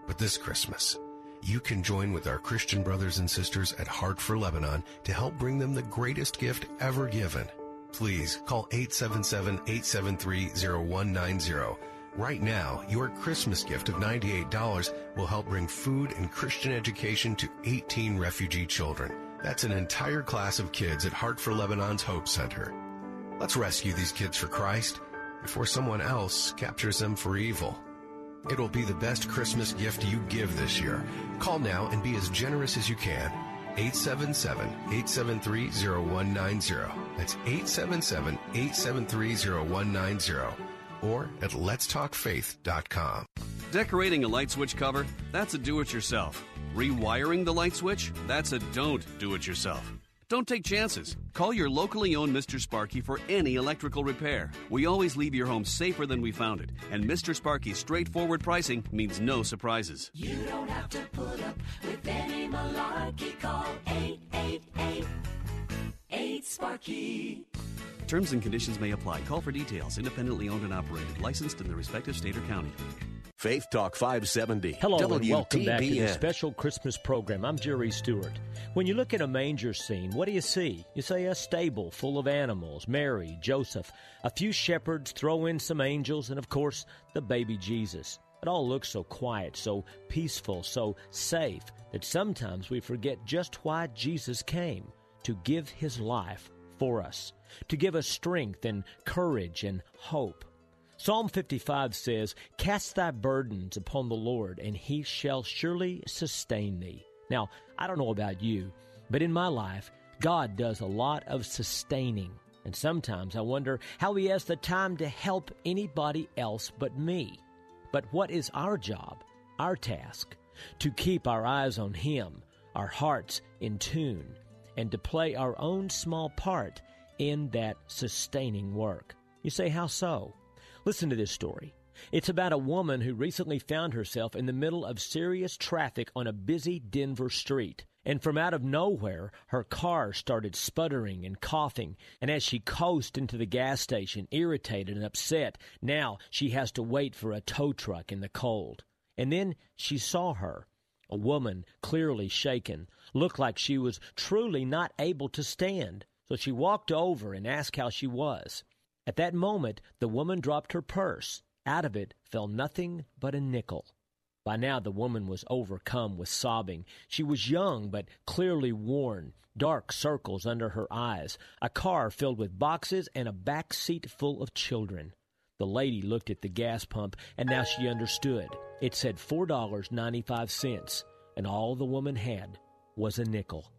But this Christmas, you can join with our Christian brothers and sisters at Heart for Lebanon to help bring them the greatest gift ever given. Please call 877-873-0190 Right now, your Christmas gift of $98 will help bring food and Christian education to 18 refugee children. That's an entire class of kids at Heart for Lebanon's Hope Center. Let's rescue these kids for Christ before someone else captures them for evil. It'll be the best Christmas gift you give this year. Call now and be as generous as you can. 877-873-0190. That's 877-873-0190 or at letstalkfaith.com. Decorating a light switch cover? That's a do it yourself. Rewiring the light switch? That's a don't do it yourself. Don't take chances. Call your locally owned Mr. Sparky for any electrical repair. We always leave your home safer than we found it, and Mr. Sparky's straightforward pricing means no surprises. You don't have to put up with any malarkey. Call 888 8 Sparky. Terms and conditions may apply. Call for details. Independently owned and operated. Licensed in the respective state or county. Faith Talk 570. Hello WTBN. and welcome back to the special Christmas program. I'm Jerry Stewart. When you look at a manger scene, what do you see? You say a stable full of animals, Mary, Joseph, a few shepherds, throw in some angels, and of course, the baby Jesus. It all looks so quiet, so peaceful, so safe that sometimes we forget just why Jesus came to give his life for us, to give us strength and courage and hope. Psalm 55 says, Cast thy burdens upon the Lord, and he shall surely sustain thee. Now, I don't know about you, but in my life, God does a lot of sustaining. And sometimes I wonder how he has the time to help anybody else but me. But what is our job, our task? To keep our eyes on Him, our hearts in tune, and to play our own small part in that sustaining work. You say, how so? Listen to this story. It's about a woman who recently found herself in the middle of serious traffic on a busy Denver street. And from out of nowhere, her car started sputtering and coughing. And as she coasted into the gas station, irritated and upset, now she has to wait for a tow truck in the cold. And then she saw her, a woman clearly shaken, looked like she was truly not able to stand. So she walked over and asked how she was. At that moment, the woman dropped her purse. Out of it fell nothing but a nickel. By now the woman was overcome with sobbing. She was young but clearly worn, dark circles under her eyes, a car filled with boxes, and a back seat full of children. The lady looked at the gas pump, and now she understood. It said $4.95, and all the woman had was a nickel.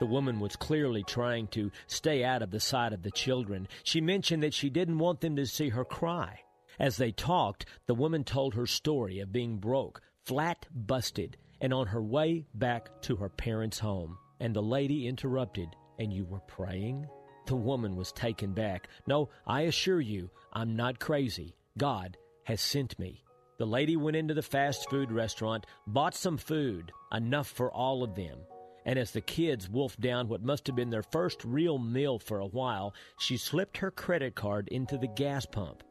The woman was clearly trying to stay out of the sight of the children. She mentioned that she didn't want them to see her cry. As they talked, the woman told her story of being broke, flat busted, and on her way back to her parents' home. And the lady interrupted, And you were praying? The woman was taken back. No, I assure you, I'm not crazy. God has sent me. The lady went into the fast food restaurant, bought some food, enough for all of them. And as the kids wolfed down what must have been their first real meal for a while, she slipped her credit card into the gas pump.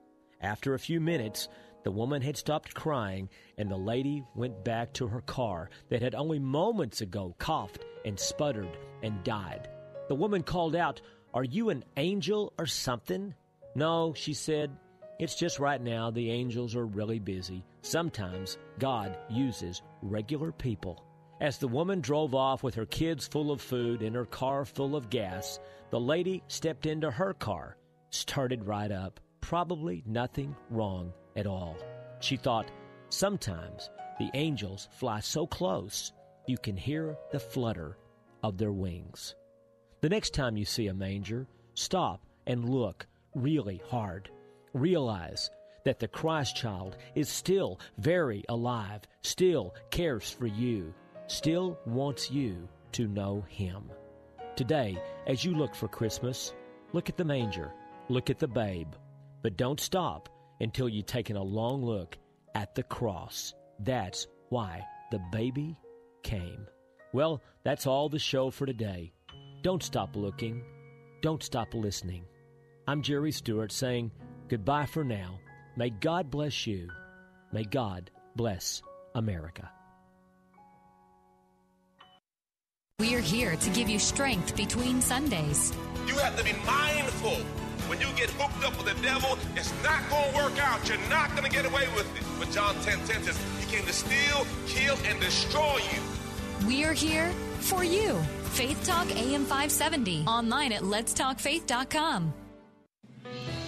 After a few minutes, the woman had stopped crying, and the lady went back to her car that had only moments ago coughed and sputtered and died. The woman called out, Are you an angel or something? No, she said, It's just right now the angels are really busy. Sometimes God uses regular people. As the woman drove off with her kids full of food and her car full of gas, the lady stepped into her car, started right up probably nothing wrong at all. She thought, sometimes the angels fly so close you can hear the flutter of their wings. The next time you see a manger, stop and look really hard. Realize that the Christ child is still very alive, still cares for you, still wants you to know Him. Today, as you look for Christmas, look at the manger, look at the babe, but don't stop until you've taken a long look at the cross. That's why the baby came. Well, that's all the show for today. Don't stop looking. Don't stop listening. I'm Jerry Stewart saying goodbye for now. May God bless you. May God bless America. We're here to give you strength between Sundays. You have to be mindful when you get hooked up with the devil, it's not going to work out. You're not going to get away with it. But John 10 10 says, He came to steal, kill, and destroy you. We're here for you. Faith Talk AM 570. Online at letstalkfaith.com.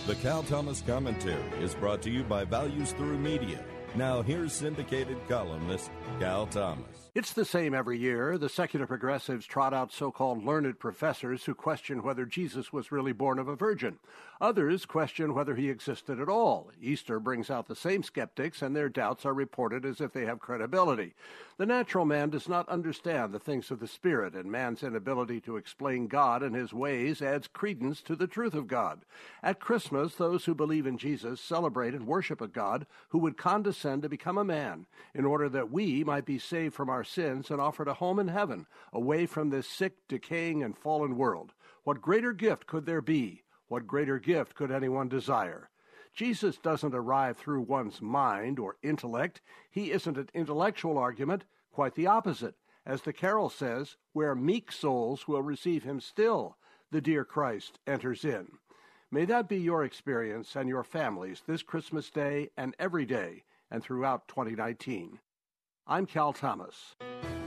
The Cal Thomas Commentary is brought to you by Values Through Media. Now, here's syndicated columnist Cal Thomas. It's the same every year. The secular progressives trot out so called learned professors who question whether Jesus was really born of a virgin. Others question whether he existed at all. Easter brings out the same skeptics, and their doubts are reported as if they have credibility. The natural man does not understand the things of the Spirit, and man's inability to explain God and his ways adds credence to the truth of God. At Christmas, those who believe in Jesus celebrate and worship a God who would condescend to become a man in order that we might be saved from our sins and offered a home in heaven, away from this sick, decaying, and fallen world. What greater gift could there be? What greater gift could anyone desire? Jesus doesn't arrive through one's mind or intellect. He isn't an intellectual argument, quite the opposite. As the carol says, where meek souls will receive him still, the dear Christ enters in. May that be your experience and your family's this Christmas Day and every day and throughout 2019. I'm Cal Thomas.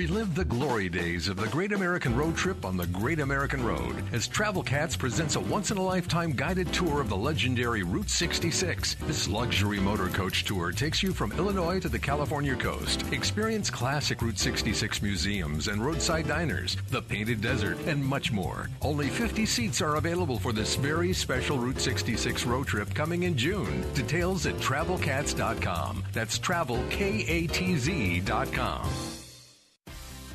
Relive the glory days of the Great American Road Trip on the Great American Road as Travel Katz presents a once in a lifetime guided tour of the legendary Route 66. This luxury motor coach tour takes you from Illinois to the California coast. Experience classic Route 66 museums and roadside diners, the Painted Desert, and much more. Only 50 seats are available for this very special Route 66 road trip coming in June. Details at travelkatz.com. That's travel, K A T Z.com.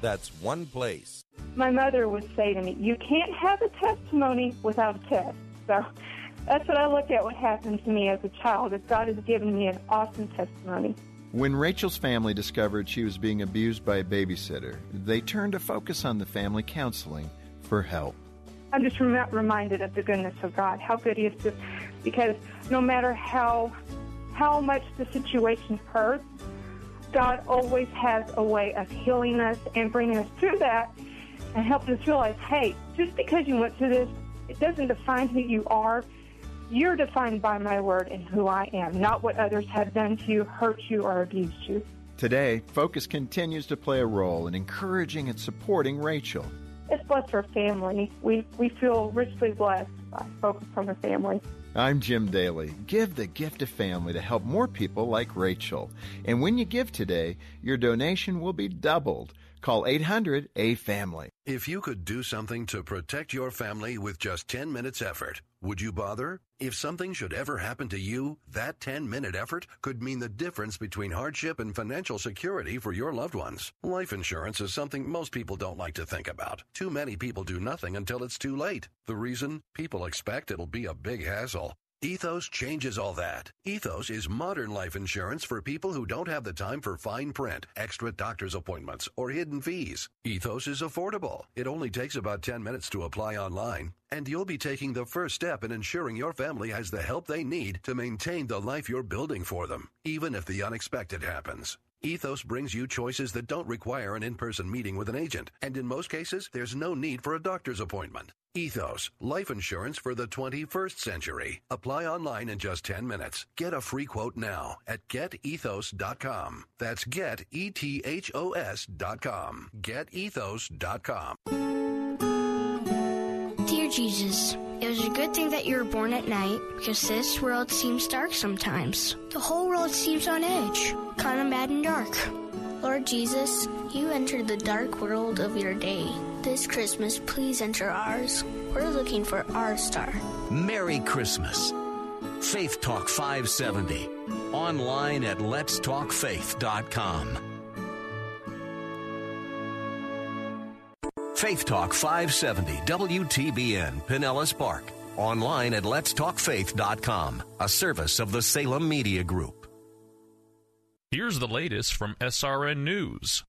That's one place. My mother would say to me, You can't have a testimony without a test. So that's what I look at what happened to me as a child, is God has given me an awesome testimony. When Rachel's family discovered she was being abused by a babysitter, they turned to focus on the family counseling for help. I'm just rem- reminded of the goodness of God, how good He is, to, because no matter how how much the situation hurts, God always has a way of healing us and bringing us through that, and helping us realize, hey, just because you went through this, it doesn't define who you are. You're defined by my word and who I am, not what others have done to you, hurt you, or abused you. Today, Focus continues to play a role in encouraging and supporting Rachel. It's blessed our family. We, we feel richly blessed by Focus on the Family. I'm Jim Daly. Give the gift of family to help more people like Rachel. And when you give today, your donation will be doubled. Call 800 A Family. If you could do something to protect your family with just 10 minutes effort, would you bother? If something should ever happen to you, that 10 minute effort could mean the difference between hardship and financial security for your loved ones. Life insurance is something most people don't like to think about. Too many people do nothing until it's too late. The reason? People expect it'll be a big hassle. Ethos changes all that. Ethos is modern life insurance for people who don't have the time for fine print, extra doctor's appointments, or hidden fees. Ethos is affordable. It only takes about 10 minutes to apply online, and you'll be taking the first step in ensuring your family has the help they need to maintain the life you're building for them, even if the unexpected happens. Ethos brings you choices that don't require an in-person meeting with an agent, and in most cases, there's no need for a doctor's appointment. Ethos, life insurance for the 21st century. Apply online in just 10 minutes. Get a free quote now at getethos.com. That's get, E-T-H-O-S dot com. Getethos.com. Dear Jesus, it was a good thing that you were born at night because this world seems dark sometimes. The whole world seems on edge, kind of mad and dark. Lord Jesus, you entered the dark world of your day. This Christmas, please enter ours. We're looking for our star. Merry Christmas. Faith Talk 570. Online at letstalkfaith.com. Faith Talk 570 WTBN Pinellas Park. Online at letstalkfaith.com, a service of the Salem Media Group. Here's the latest from SRN News.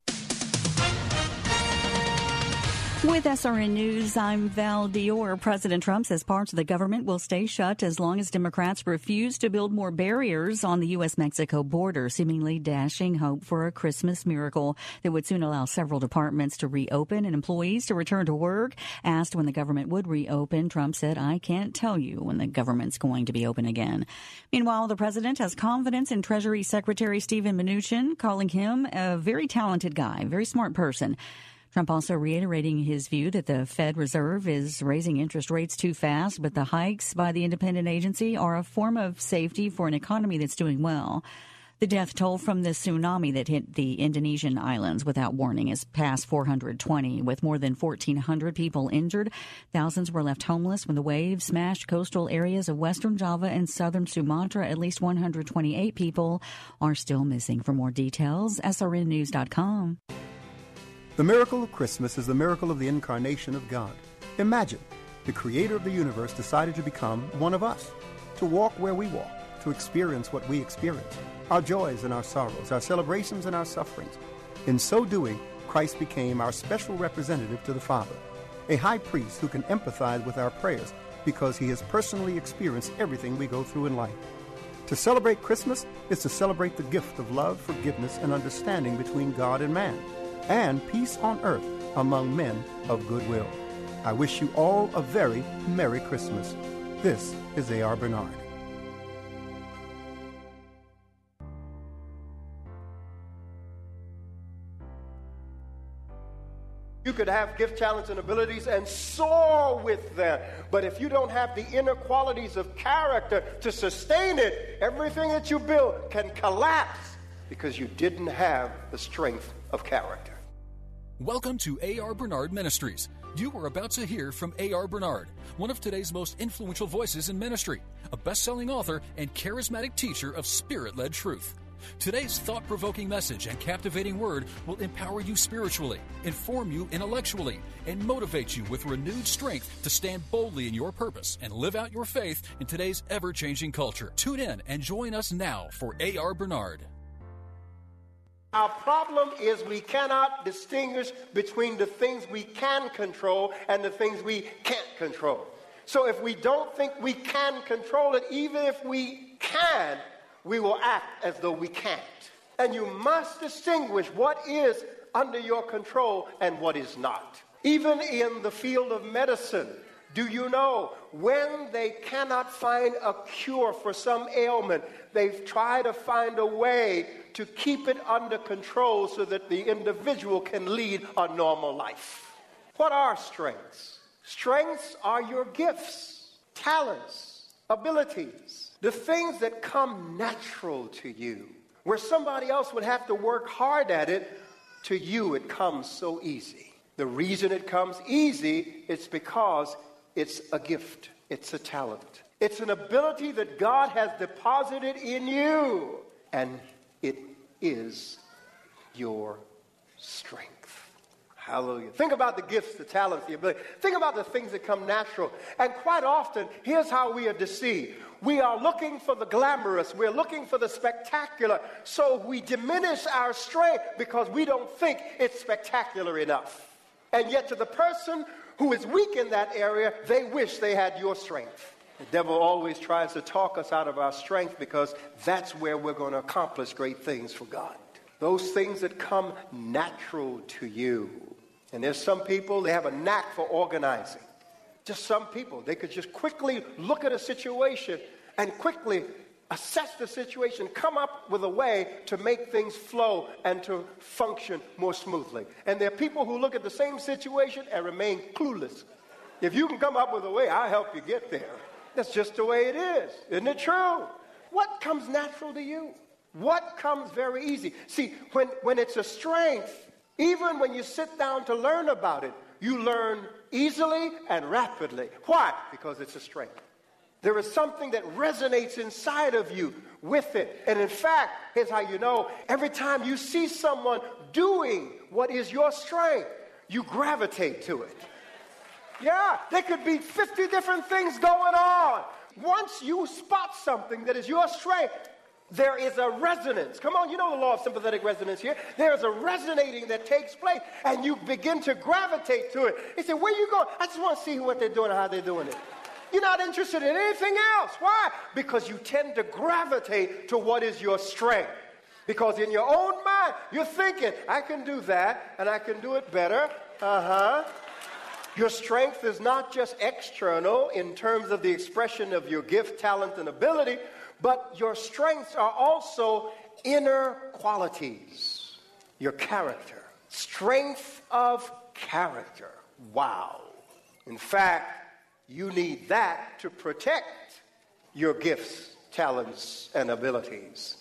With SRN News, I'm Val Dior. President Trump says parts of the government will stay shut as long as Democrats refuse to build more barriers on the U.S. Mexico border, seemingly dashing hope for a Christmas miracle that would soon allow several departments to reopen and employees to return to work. Asked when the government would reopen, Trump said, I can't tell you when the government's going to be open again. Meanwhile, the president has confidence in Treasury Secretary Steven Mnuchin, calling him a very talented guy, very smart person. Trump also reiterating his view that the Fed Reserve is raising interest rates too fast, but the hikes by the independent agency are a form of safety for an economy that's doing well. The death toll from the tsunami that hit the Indonesian islands without warning is past 420, with more than 1,400 people injured. Thousands were left homeless when the waves smashed coastal areas of western Java and southern Sumatra. At least 128 people are still missing. For more details, srnnews.com. The miracle of Christmas is the miracle of the incarnation of God. Imagine the creator of the universe decided to become one of us, to walk where we walk, to experience what we experience, our joys and our sorrows, our celebrations and our sufferings. In so doing, Christ became our special representative to the Father, a high priest who can empathize with our prayers because he has personally experienced everything we go through in life. To celebrate Christmas is to celebrate the gift of love, forgiveness, and understanding between God and man and peace on earth among men of goodwill. I wish you all a very Merry Christmas. This is A.R. Bernard. You could have gift, talents, and abilities and soar with them. But if you don't have the inner qualities of character to sustain it, everything that you build can collapse because you didn't have the strength of character. Welcome to A.R. Bernard Ministries. You are about to hear from A.R. Bernard, one of today's most influential voices in ministry, a best selling author and charismatic teacher of spirit led truth. Today's thought provoking message and captivating word will empower you spiritually, inform you intellectually, and motivate you with renewed strength to stand boldly in your purpose and live out your faith in today's ever changing culture. Tune in and join us now for A.R. Bernard. Our problem is we cannot distinguish between the things we can control and the things we can't control. So if we don't think we can control it, even if we can, we will act as though we can't. And you must distinguish what is under your control and what is not. Even in the field of medicine, do you know when they cannot find a cure for some ailment, they try to find a way to keep it under control so that the individual can lead a normal life. What are strengths? Strengths are your gifts, talents, abilities, the things that come natural to you. Where somebody else would have to work hard at it, to you it comes so easy. The reason it comes easy is because it's a gift, it's a talent, it's an ability that God has deposited in you. And it is your strength. Hallelujah. Think about the gifts, the talents, the ability. Think about the things that come natural. And quite often, here's how we are deceived. We are looking for the glamorous. We're looking for the spectacular. So we diminish our strength because we don't think it's spectacular enough. And yet, to the person who is weak in that area, they wish they had your strength. The devil always tries to talk us out of our strength because that's where we're going to accomplish great things for God. Those things that come natural to you. And there's some people, they have a knack for organizing. Just some people, they could just quickly look at a situation and quickly assess the situation, come up with a way to make things flow and to function more smoothly. And there are people who look at the same situation and remain clueless. If you can come up with a way, I'll help you get there. That's just the way it is. Isn't it true? What comes natural to you? What comes very easy? See, when, when it's a strength, even when you sit down to learn about it, you learn easily and rapidly. Why? Because it's a strength. There is something that resonates inside of you with it. And in fact, here's how you know every time you see someone doing what is your strength, you gravitate to it. Yeah, there could be 50 different things going on. Once you spot something that is your strength, there is a resonance. Come on, you know the law of sympathetic resonance here. There is a resonating that takes place, and you begin to gravitate to it. He said, Where you going? I just want to see what they're doing and how they're doing it. You're not interested in anything else. Why? Because you tend to gravitate to what is your strength. Because in your own mind, you're thinking, I can do that and I can do it better. Uh huh. Your strength is not just external in terms of the expression of your gift, talent, and ability, but your strengths are also inner qualities, your character. Strength of character. Wow. In fact, you need that to protect your gifts, talents, and abilities.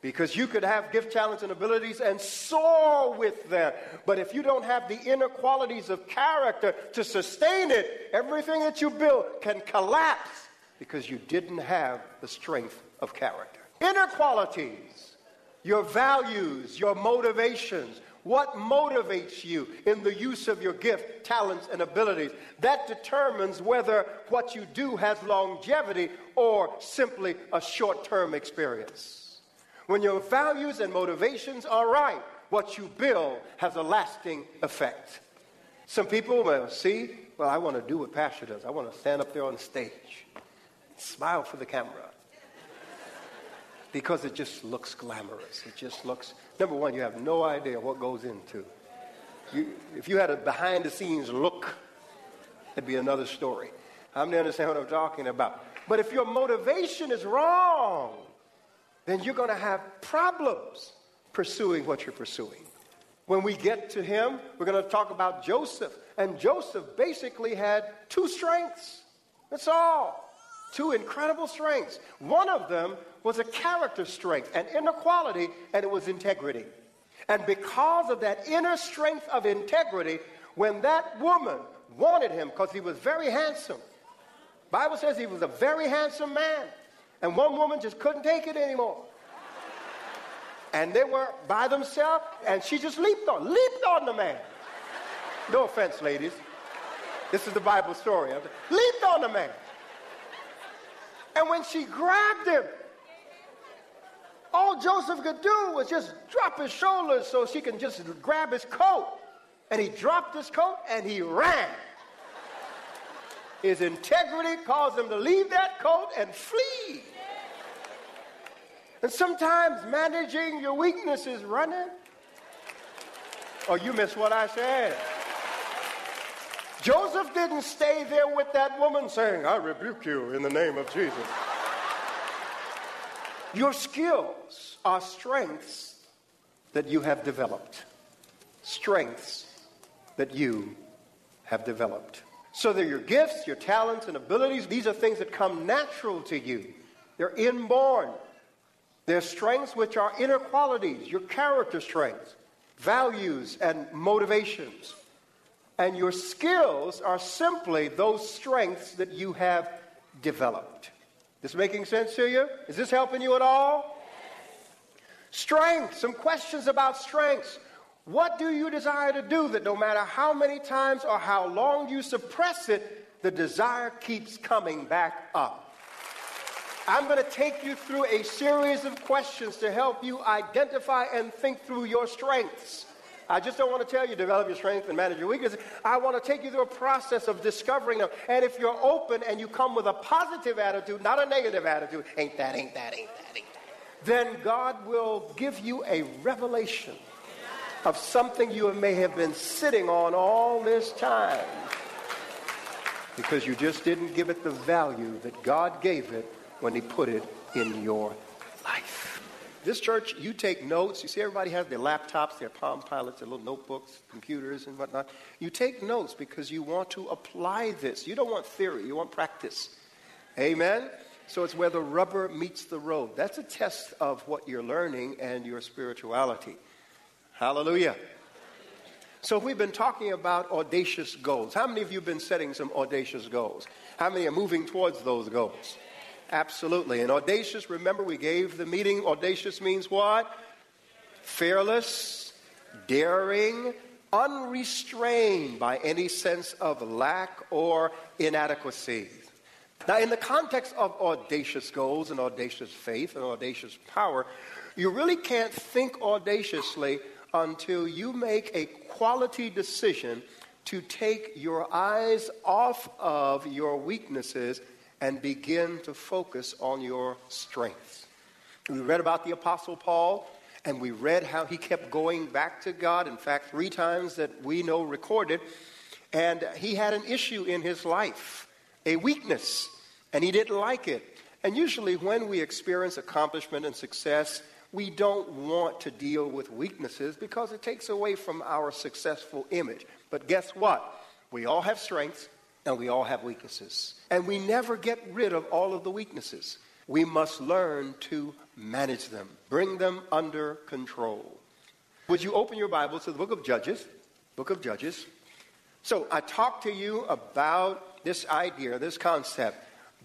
Because you could have gift, talents, and abilities and soar with them. But if you don't have the inner qualities of character to sustain it, everything that you build can collapse because you didn't have the strength of character. Inner qualities, your values, your motivations, what motivates you in the use of your gift, talents, and abilities? That determines whether what you do has longevity or simply a short term experience. When your values and motivations are right, what you build has a lasting effect. Some people will see, well, I want to do what Pastor does. I want to stand up there on stage, smile for the camera because it just looks glamorous. It just looks, number one, you have no idea what goes into. You, if you had a behind the scenes look, it'd be another story. I'm to understand what I'm talking about. But if your motivation is wrong, then you're going to have problems pursuing what you're pursuing. When we get to him, we're going to talk about Joseph. And Joseph basically had two strengths. That's all. Two incredible strengths. One of them was a character strength, an inner quality, and it was integrity. And because of that inner strength of integrity, when that woman wanted him, because he was very handsome, Bible says he was a very handsome man, and one woman just couldn't take it anymore. And they were by themselves, and she just leaped on, leaped on the man. No offense, ladies. This is the Bible story. Leaped on the man. And when she grabbed him, all Joseph could do was just drop his shoulders so she can just grab his coat. And he dropped his coat and he ran. His integrity caused him to leave that coat and flee. And sometimes managing your weaknesses is running. Oh, you missed what I said. Joseph didn't stay there with that woman saying, I rebuke you in the name of Jesus. Your skills are strengths that you have developed. Strengths that you have developed. So they're your gifts, your talents, and abilities. These are things that come natural to you. They're inborn. They're strengths which are inner qualities, your character strengths, values, and motivations. And your skills are simply those strengths that you have developed. Is this making sense to you? Is this helping you at all? Strength, some questions about strengths. What do you desire to do that no matter how many times or how long you suppress it, the desire keeps coming back up? I'm going to take you through a series of questions to help you identify and think through your strengths. I just don't want to tell you develop your strength and manage your weaknesses. I want to take you through a process of discovering them. And if you're open and you come with a positive attitude, not a negative attitude, ain't that, ain't that, ain't that, ain't that, then God will give you a revelation of something you may have been sitting on all this time because you just didn't give it the value that God gave it when He put it in your. This church, you take notes. You see, everybody has their laptops, their Palm Pilots, their little notebooks, computers, and whatnot. You take notes because you want to apply this. You don't want theory, you want practice. Amen? So it's where the rubber meets the road. That's a test of what you're learning and your spirituality. Hallelujah. So we've been talking about audacious goals. How many of you have been setting some audacious goals? How many are moving towards those goals? Absolutely. And audacious, remember we gave the meeting, audacious means what? Fearless, daring, unrestrained by any sense of lack or inadequacy. Now, in the context of audacious goals and audacious faith and audacious power, you really can't think audaciously until you make a quality decision to take your eyes off of your weaknesses and begin to focus on your strengths. We read about the Apostle Paul, and we read how he kept going back to God. In fact, three times that we know recorded. And he had an issue in his life, a weakness, and he didn't like it. And usually, when we experience accomplishment and success, we don't want to deal with weaknesses because it takes away from our successful image. But guess what? We all have strengths and we all have weaknesses. And we never get rid of all of the weaknesses. We must learn to manage them, bring them under control. Would you open your Bible to the book of Judges? Book of Judges. So I talked to you about this idea, this concept.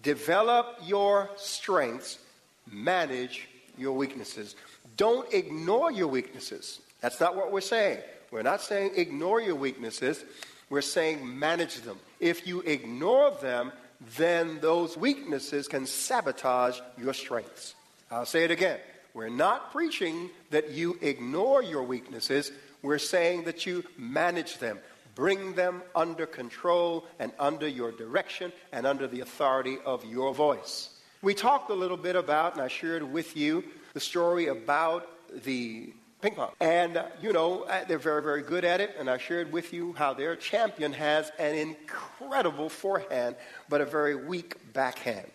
Develop your strengths, manage your weaknesses. Don't ignore your weaknesses. That's not what we're saying. We're not saying ignore your weaknesses. We're saying manage them. If you ignore them, then those weaknesses can sabotage your strengths. I'll say it again. We're not preaching that you ignore your weaknesses. We're saying that you manage them, bring them under control and under your direction and under the authority of your voice. We talked a little bit about, and I shared with you, the story about the ping pong. And, uh, you know, uh, they're very, very good at it. And I shared with you how their champion has an incredible forehand, but a very weak backhand.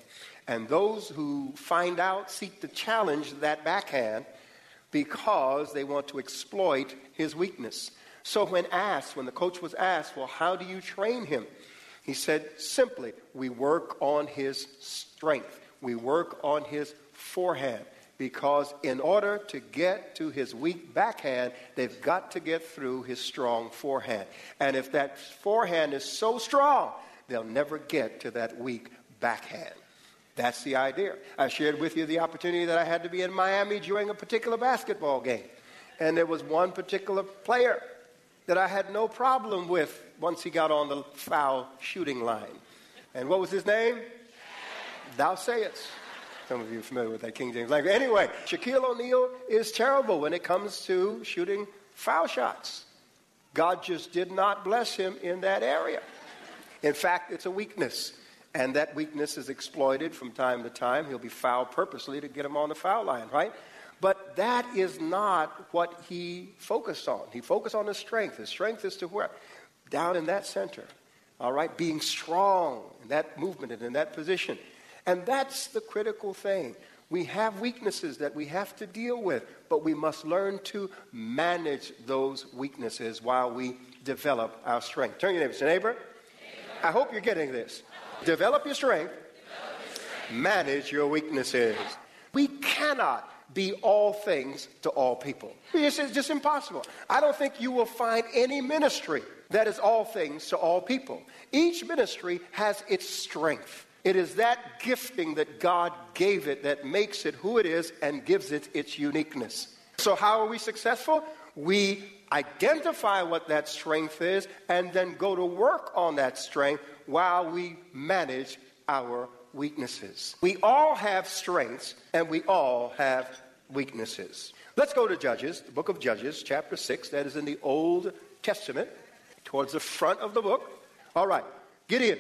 And those who find out seek to challenge that backhand because they want to exploit his weakness. So, when asked, when the coach was asked, well, how do you train him? He said, simply, we work on his strength, we work on his forehand because in order to get to his weak backhand, they've got to get through his strong forehand. And if that forehand is so strong, they'll never get to that weak backhand. That's the idea. I shared with you the opportunity that I had to be in Miami during a particular basketball game. And there was one particular player that I had no problem with once he got on the foul shooting line. And what was his name? Thou sayest. Some of you are familiar with that King James language. Anyway, Shaquille O'Neal is terrible when it comes to shooting foul shots. God just did not bless him in that area. In fact, it's a weakness. And that weakness is exploited from time to time. He'll be fouled purposely to get him on the foul line, right? But that is not what he focused on. He focused on his strength. His strength is to where? Down in that center. All right? Being strong in that movement and in that position. And that's the critical thing. We have weaknesses that we have to deal with, but we must learn to manage those weaknesses while we develop our strength. Turn your neighbor to neighbor. I hope you're getting this. Develop your strength, manage your weaknesses. We cannot be all things to all people. It's just impossible. I don't think you will find any ministry that is all things to all people. Each ministry has its strength. It is that gifting that God gave it that makes it who it is and gives it its uniqueness. So, how are we successful? We identify what that strength is and then go to work on that strength while we manage our weaknesses. We all have strengths and we all have weaknesses. Let's go to Judges, the book of Judges, chapter 6. That is in the Old Testament, towards the front of the book. All right, Gideon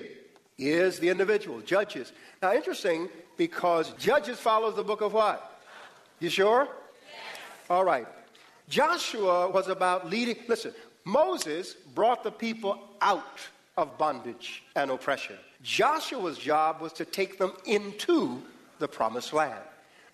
is the individual, Judges. Now, interesting because Judges follows the book of what? You sure? Yes. All right. Joshua was about leading. Listen, Moses brought the people out of bondage and oppression. Joshua's job was to take them into the promised land.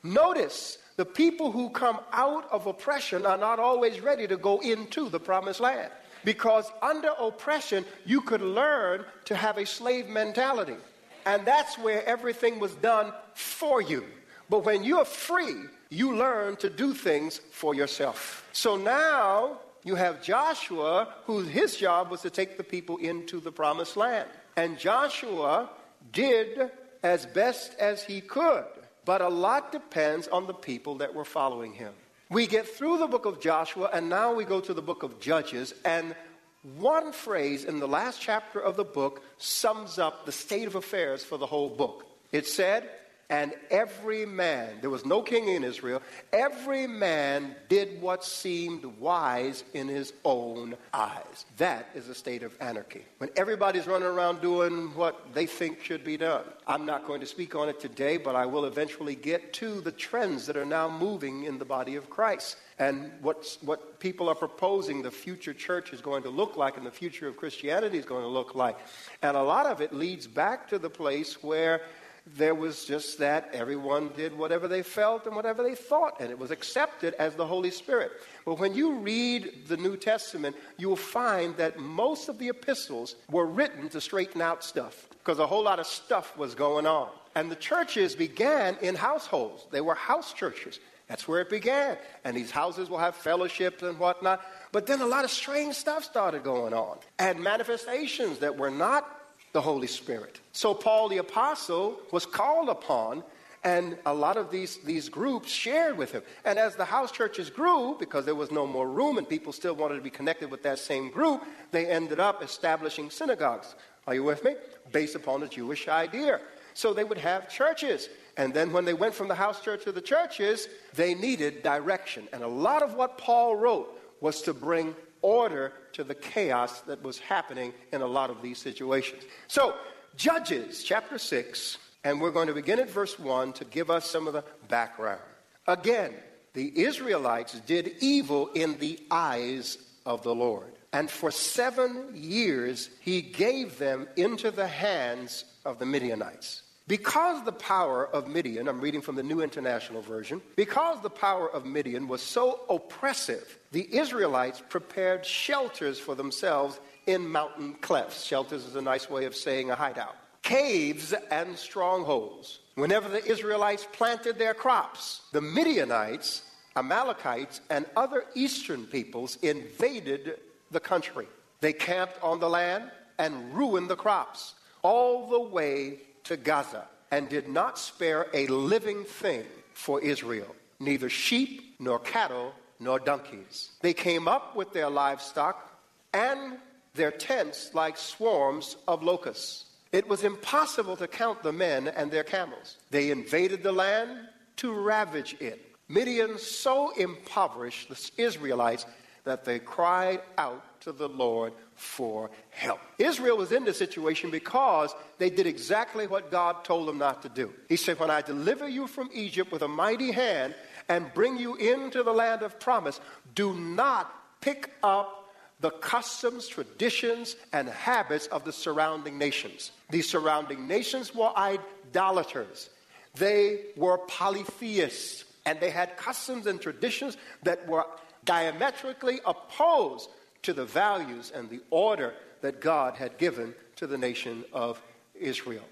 Notice the people who come out of oppression are not always ready to go into the promised land. Because under oppression, you could learn to have a slave mentality. And that's where everything was done for you. But when you're free, you learn to do things for yourself. So now you have Joshua, whose his job was to take the people into the promised land. And Joshua did as best as he could. But a lot depends on the people that were following him. We get through the book of Joshua, and now we go to the book of Judges, and One phrase in the last chapter of the book sums up the state of affairs for the whole book. It said, and every man, there was no king in Israel, every man did what seemed wise in his own eyes. That is a state of anarchy. When everybody's running around doing what they think should be done. I'm not going to speak on it today, but I will eventually get to the trends that are now moving in the body of Christ and what, what people are proposing the future church is going to look like and the future of Christianity is going to look like. And a lot of it leads back to the place where there was just that everyone did whatever they felt and whatever they thought, and it was accepted as the Holy Spirit. But when you read the New Testament, you will find that most of the epistles were written to straighten out stuff because a whole lot of stuff was going on. And the churches began in households, they were house churches. That's where it began. And these houses will have fellowships and whatnot. But then a lot of strange stuff started going on and manifestations that were not the Holy Spirit. So Paul the Apostle was called upon, and a lot of these, these groups shared with him. And as the house churches grew, because there was no more room and people still wanted to be connected with that same group, they ended up establishing synagogues. Are you with me? Based upon the Jewish idea. So they would have churches. And then when they went from the house church to the churches, they needed direction. And a lot of what Paul wrote was to bring order to the chaos that was happening in a lot of these situations. So, Judges chapter 6, and we're going to begin at verse 1 to give us some of the background. Again, the Israelites did evil in the eyes of the Lord. And for seven years, he gave them into the hands of the Midianites. Because the power of Midian, I'm reading from the New International Version, because the power of Midian was so oppressive, the Israelites prepared shelters for themselves in mountain clefts. Shelters is a nice way of saying a hideout. Caves and strongholds. Whenever the Israelites planted their crops, the Midianites, Amalekites, and other eastern peoples invaded the country. They camped on the land and ruined the crops all the way to Gaza and did not spare a living thing for Israel, neither sheep nor cattle nor donkeys. They came up with their livestock and their tents like swarms of locusts. It was impossible to count the men and their camels. They invaded the land to ravage it. Midian so impoverished the Israelites that they cried out to the Lord for help. Israel was in this situation because they did exactly what God told them not to do. He said, When I deliver you from Egypt with a mighty hand and bring you into the land of promise, do not pick up the customs, traditions, and habits of the surrounding nations. These surrounding nations were idolaters, they were polytheists, and they had customs and traditions that were diametrically opposed to the values and the order that God had given to the nation of Israel.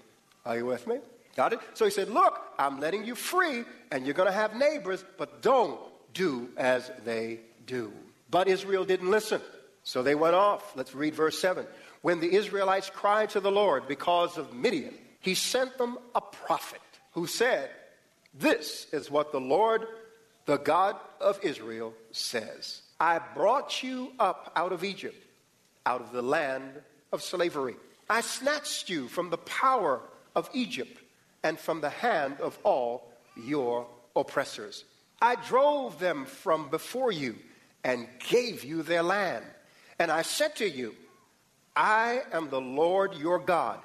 Are you with me? Got it? So he said, Look, I'm letting you free, and you're going to have neighbors, but don't do as they do. But Israel didn't listen. So they went off. Let's read verse 7. When the Israelites cried to the Lord because of Midian, he sent them a prophet who said, This is what the Lord, the God of Israel, says I brought you up out of Egypt, out of the land of slavery. I snatched you from the power of Egypt and from the hand of all your oppressors. I drove them from before you and gave you their land. And I said to you, I am the Lord your God.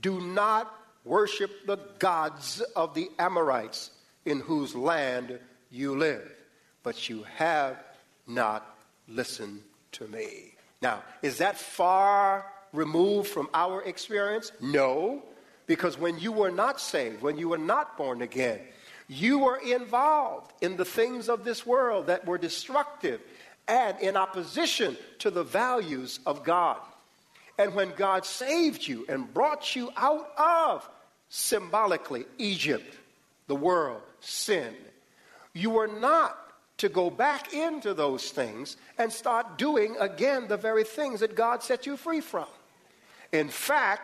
Do not worship the gods of the Amorites in whose land you live. But you have not listen to me. Now, is that far removed from our experience? No, because when you were not saved, when you were not born again, you were involved in the things of this world that were destructive and in opposition to the values of God. And when God saved you and brought you out of symbolically Egypt, the world, sin, you were not to go back into those things and start doing again the very things that God set you free from. In fact,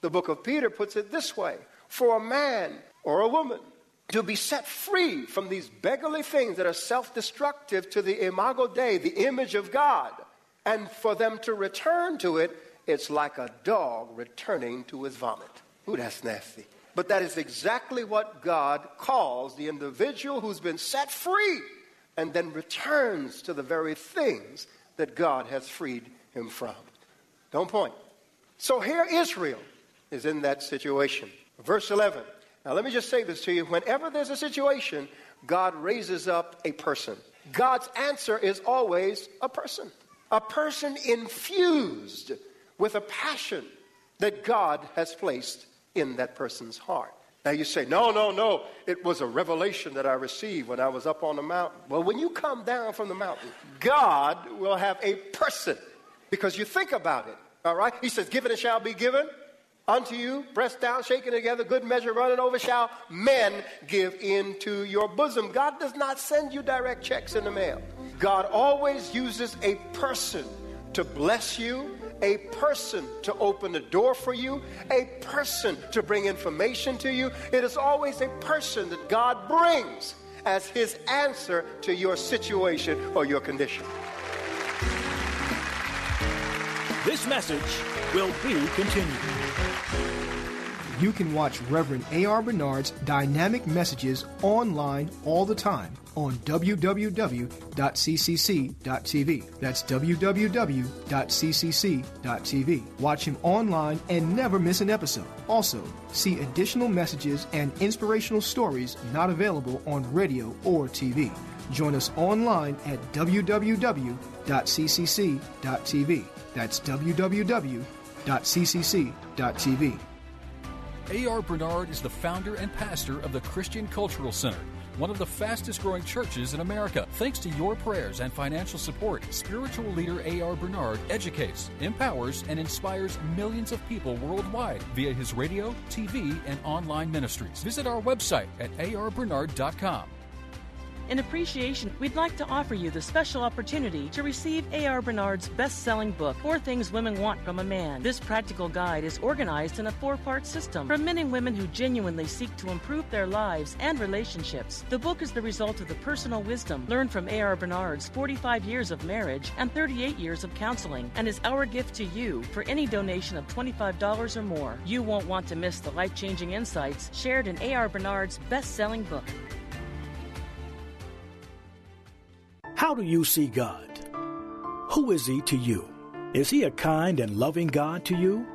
the book of Peter puts it this way for a man or a woman to be set free from these beggarly things that are self destructive to the imago Dei, the image of God, And for them to return to it, it's like a dog returning to his vomit. Ooh, that's nasty. But that is exactly what God calls the individual who's been set free and then returns to the very things that God has freed him from. Don't point. So here Israel is in that situation. Verse 11. Now let me just say this to you. Whenever there's a situation, God raises up a person. God's answer is always a person. A person infused with a passion that God has placed in that person's heart. Now you say, no, no, no, it was a revelation that I received when I was up on the mountain. Well, when you come down from the mountain, God will have a person because you think about it, all right? He says, given it shall be given unto you, pressed down, shaken together, good measure, running over, shall men give into your bosom. God does not send you direct checks in the mail. God always uses a person to bless you a person to open the door for you, a person to bring information to you. It is always a person that God brings as his answer to your situation or your condition. This message will be continued. You can watch Reverend A.R. Bernard's dynamic messages online all the time on www.ccc.tv. That's www.ccc.tv. Watch him online and never miss an episode. Also, see additional messages and inspirational stories not available on radio or TV. Join us online at www.ccc.tv. That's www.ccc.tv. A.R. Bernard is the founder and pastor of the Christian Cultural Center one of the fastest growing churches in America. Thanks to your prayers and financial support, spiritual leader A.R. Bernard educates, empowers, and inspires millions of people worldwide via his radio, TV, and online ministries. Visit our website at arbernard.com. In appreciation, we'd like to offer you the special opportunity to receive A.R. Bernard's best selling book, Four Things Women Want from a Man. This practical guide is organized in a four part system for men and women who genuinely seek to improve their lives and relationships. The book is the result of the personal wisdom learned from A.R. Bernard's 45 years of marriage and 38 years of counseling and is our gift to you for any donation of $25 or more. You won't want to miss the life changing insights shared in A.R. Bernard's best selling book. How do you see God? Who is He to you? Is He a kind and loving God to you?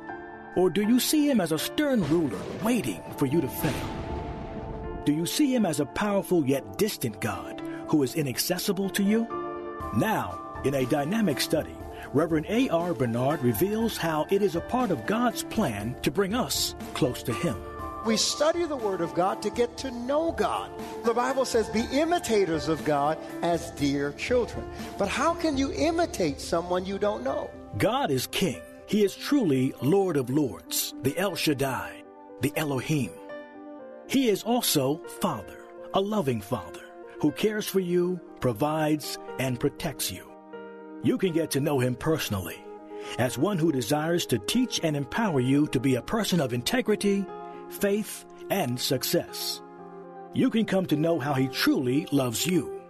Or do you see Him as a stern ruler waiting for you to fail? Do you see Him as a powerful yet distant God who is inaccessible to you? Now, in a dynamic study, Reverend A.R. Bernard reveals how it is a part of God's plan to bring us close to Him. We study the Word of God to get to know God. The Bible says, be imitators of God as dear children. But how can you imitate someone you don't know? God is King. He is truly Lord of Lords, the El Shaddai, the Elohim. He is also Father, a loving Father who cares for you, provides, and protects you. You can get to know Him personally as one who desires to teach and empower you to be a person of integrity faith, and success. You can come to know how He truly loves you.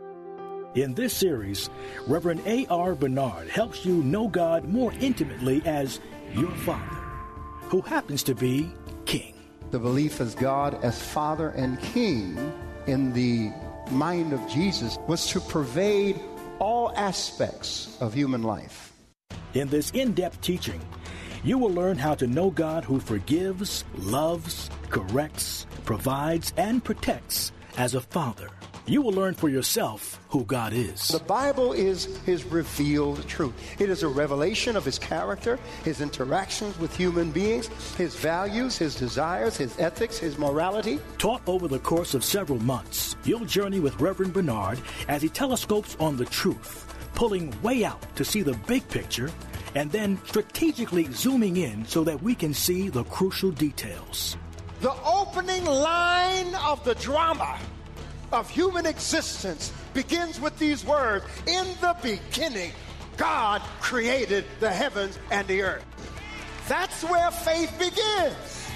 In this series, Reverend A.R. Bernard helps you know God more intimately as your Father, who happens to be King. The belief as God as Father and King in the mind of Jesus was to pervade all aspects of human life. In this in depth teaching, you will learn how to know God who forgives, loves, corrects, provides, and protects as a father. You will learn for yourself who God is. The Bible is His revealed truth. It is a revelation of His character, His interactions with human beings, His values, His desires, His ethics, His morality. Taught over the course of several months, you'll journey with Reverend Bernard as he telescopes on the truth, pulling way out to see the big picture and then strategically zooming in so that we can see the crucial details. The opening line of the drama of human existence begins with these words In the beginning, God created the heavens and the earth. That's where faith begins.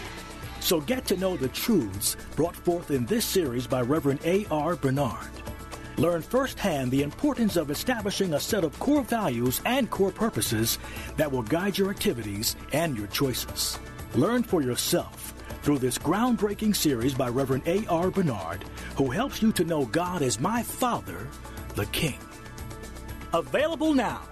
So get to know the truths brought forth in this series by Reverend A.R. Bernard. Learn firsthand the importance of establishing a set of core values and core purposes that will guide your activities and your choices. Learn for yourself through this groundbreaking series by Reverend A.R. Bernard, who helps you to know God as my Father, the King. Available now.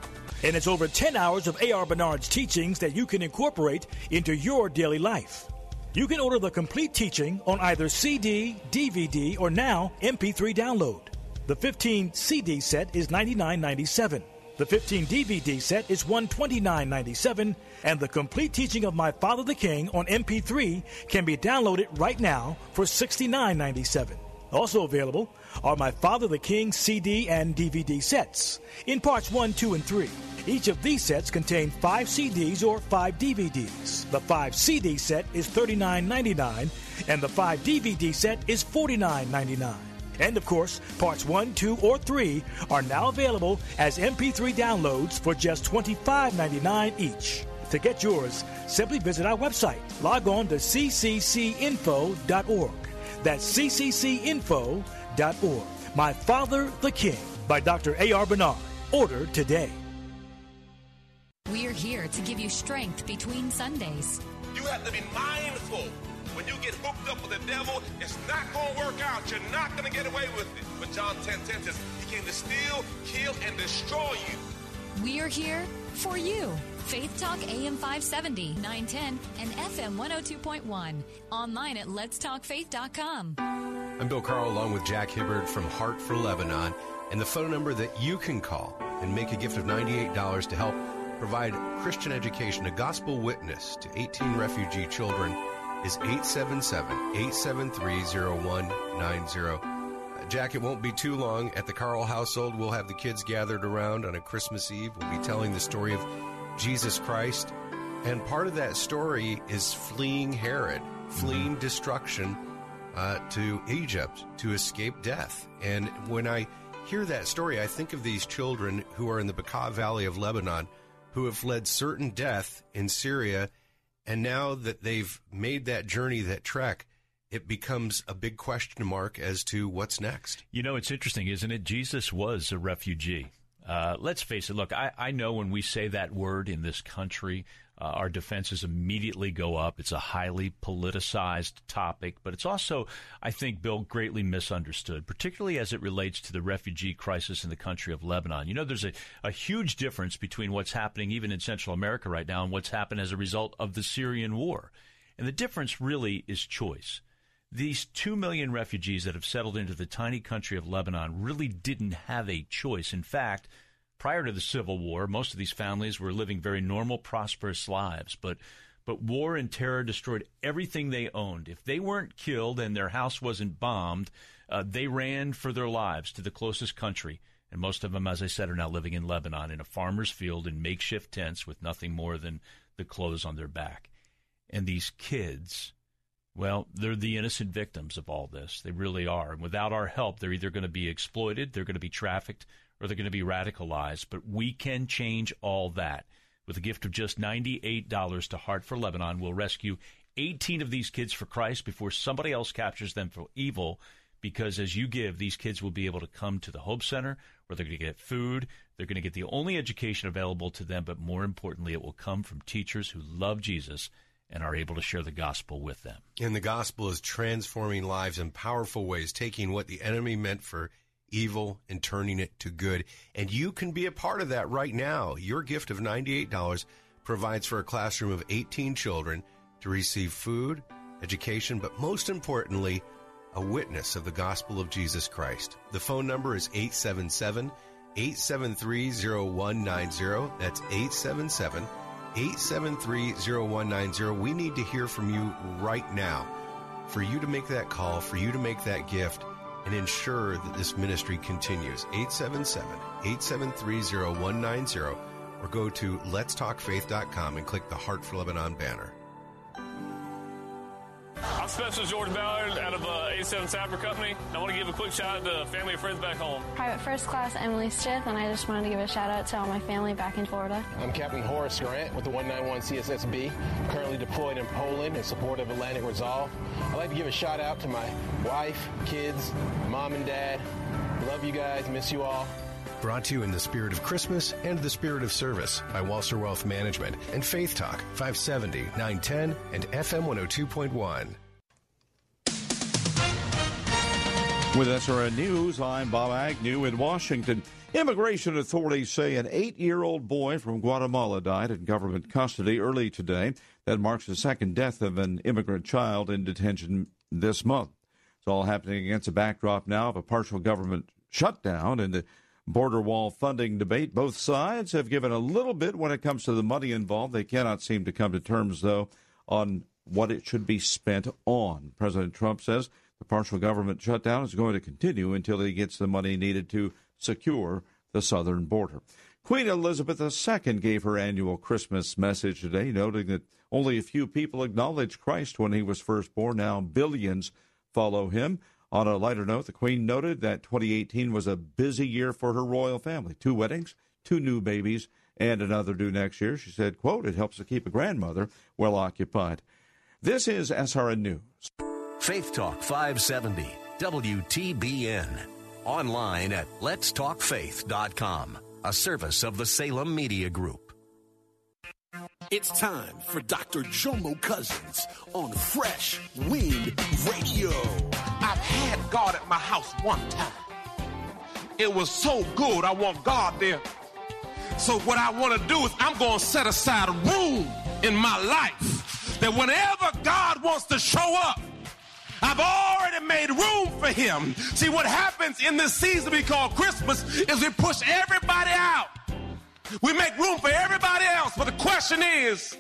And it's over 10 hours of A.R. Bernard's teachings that you can incorporate into your daily life. You can order the complete teaching on either CD, DVD, or now MP3 download. The 15 CD set is $99.97. The 15 DVD set is $129.97, and the complete teaching of My Father the King on MP3 can be downloaded right now for $69.97. Also available are My Father the King CD and DVD sets in parts 1, 2, and 3. Each of these sets contain 5 CDs or 5 DVDs. The 5 CD set is $39.99 and the 5 DVD set is $49.99. And of course, parts 1, 2, or 3 are now available as MP3 downloads for just $25.99 each. To get yours, simply visit our website. Log on to cccinfo.org. That's cccinfo.org. My Father the King by Dr. A.R. Bernard. Order today. We're here to give you strength between Sundays. You have to be mindful. When you get hooked up with the devil, it's not going to work out. You're not going to get away with it. But John 10 10 says, He came to steal, kill, and destroy you. We're here for you. Faith Talk AM 570, 910, and FM 102.1. Online at letstalkfaith.com. I'm Bill Carl along with Jack Hibbard from Heart for Lebanon. And the phone number that you can call and make a gift of $98 to help provide Christian education, a gospel witness to 18 refugee children is 877-873-0190. Jack, it won't be too long. At the Carl household, we'll have the kids gathered around on a Christmas Eve. We'll be telling the story of Jesus Christ. And part of that story is fleeing Herod, fleeing destruction uh, to Egypt to escape death. And when I hear that story, I think of these children who are in the Bekaa Valley of Lebanon who have fled certain death in Syria. And now that they've made that journey, that trek, it becomes a big question mark as to what's next. You know, it's interesting, isn't it? Jesus was a refugee. Uh, let's face it. Look, I, I know when we say that word in this country, uh, our defenses immediately go up. It's a highly politicized topic, but it's also, I think, Bill, greatly misunderstood, particularly as it relates to the refugee crisis in the country of Lebanon. You know, there's a, a huge difference between what's happening even in Central America right now and what's happened as a result of the Syrian war. And the difference really is choice. These two million refugees that have settled into the tiny country of Lebanon really didn't have a choice. In fact, prior to the Civil War, most of these families were living very normal, prosperous lives. But but war and terror destroyed everything they owned. If they weren't killed and their house wasn't bombed, uh, they ran for their lives to the closest country. And most of them, as I said, are now living in Lebanon in a farmer's field in makeshift tents with nothing more than the clothes on their back. And these kids, well, they're the innocent victims of all this. They really are. And without our help, they're either going to be exploited, they're going to be trafficked, or they're going to be radicalized. But we can change all that. With a gift of just $98 to Heart for Lebanon, we'll rescue 18 of these kids for Christ before somebody else captures them for evil. Because as you give, these kids will be able to come to the Hope Center where they're going to get food. They're going to get the only education available to them, but more importantly, it will come from teachers who love Jesus and are able to share the gospel with them. And the gospel is transforming lives in powerful ways, taking what the enemy meant for evil and turning it to good. And you can be a part of that right now. Your gift of $98 provides for a classroom of 18 children to receive food, education, but most importantly, a witness of the gospel of Jesus Christ. The phone number is 877 873 0190. That's 877 873 0190. We need to hear from you right now. For you to make that call, for you to make that gift, and ensure that this ministry continues. 877 873 0190 or go to letstalkfaith.com and click the Heart for Lebanon banner. I'm Special George Ballard out of uh, 87 Sapper Company. I want to give a quick shout out to family and friends back home. Private First Class Emily Stith, and I just wanted to give a shout out to all my family back in Florida. I'm Captain Horace Grant with the 191 CSSB, currently deployed in Poland in support of Atlantic Resolve. I'd like to give a shout out to my wife, kids, mom and dad, Love you guys. Miss you all. Brought to you in the spirit of Christmas and the spirit of service by Walser Wealth Management and Faith Talk 570, 910, and FM 102.1. With SRN News, I'm Bob Agnew in Washington. Immigration authorities say an eight year old boy from Guatemala died in government custody early today. That marks the second death of an immigrant child in detention this month. It's all happening against a backdrop now of a partial government shutdown and the border wall funding debate. Both sides have given a little bit when it comes to the money involved. They cannot seem to come to terms, though, on what it should be spent on. President Trump says the partial government shutdown is going to continue until he gets the money needed to secure the southern border. Queen Elizabeth II gave her annual Christmas message today, noting that only a few people acknowledged Christ when he was first born. Now billions follow him. On a lighter note, the Queen noted that 2018 was a busy year for her royal family. Two weddings, two new babies, and another due next year. She said, quote, it helps to keep a grandmother well occupied. This is SRN News. Faith Talk 570, WTBN. Online at letstalkfaith.com, a service of the Salem Media Group. It's time for Dr. Jomo Cousins on Fresh Wind Radio. I've had God at my house one time. It was so good, I want God there. So, what I want to do is, I'm going to set aside room in my life that whenever God wants to show up, I've already made room for him. See, what happens in this season we call Christmas is we push everybody out. We make room for everybody else. But the question is,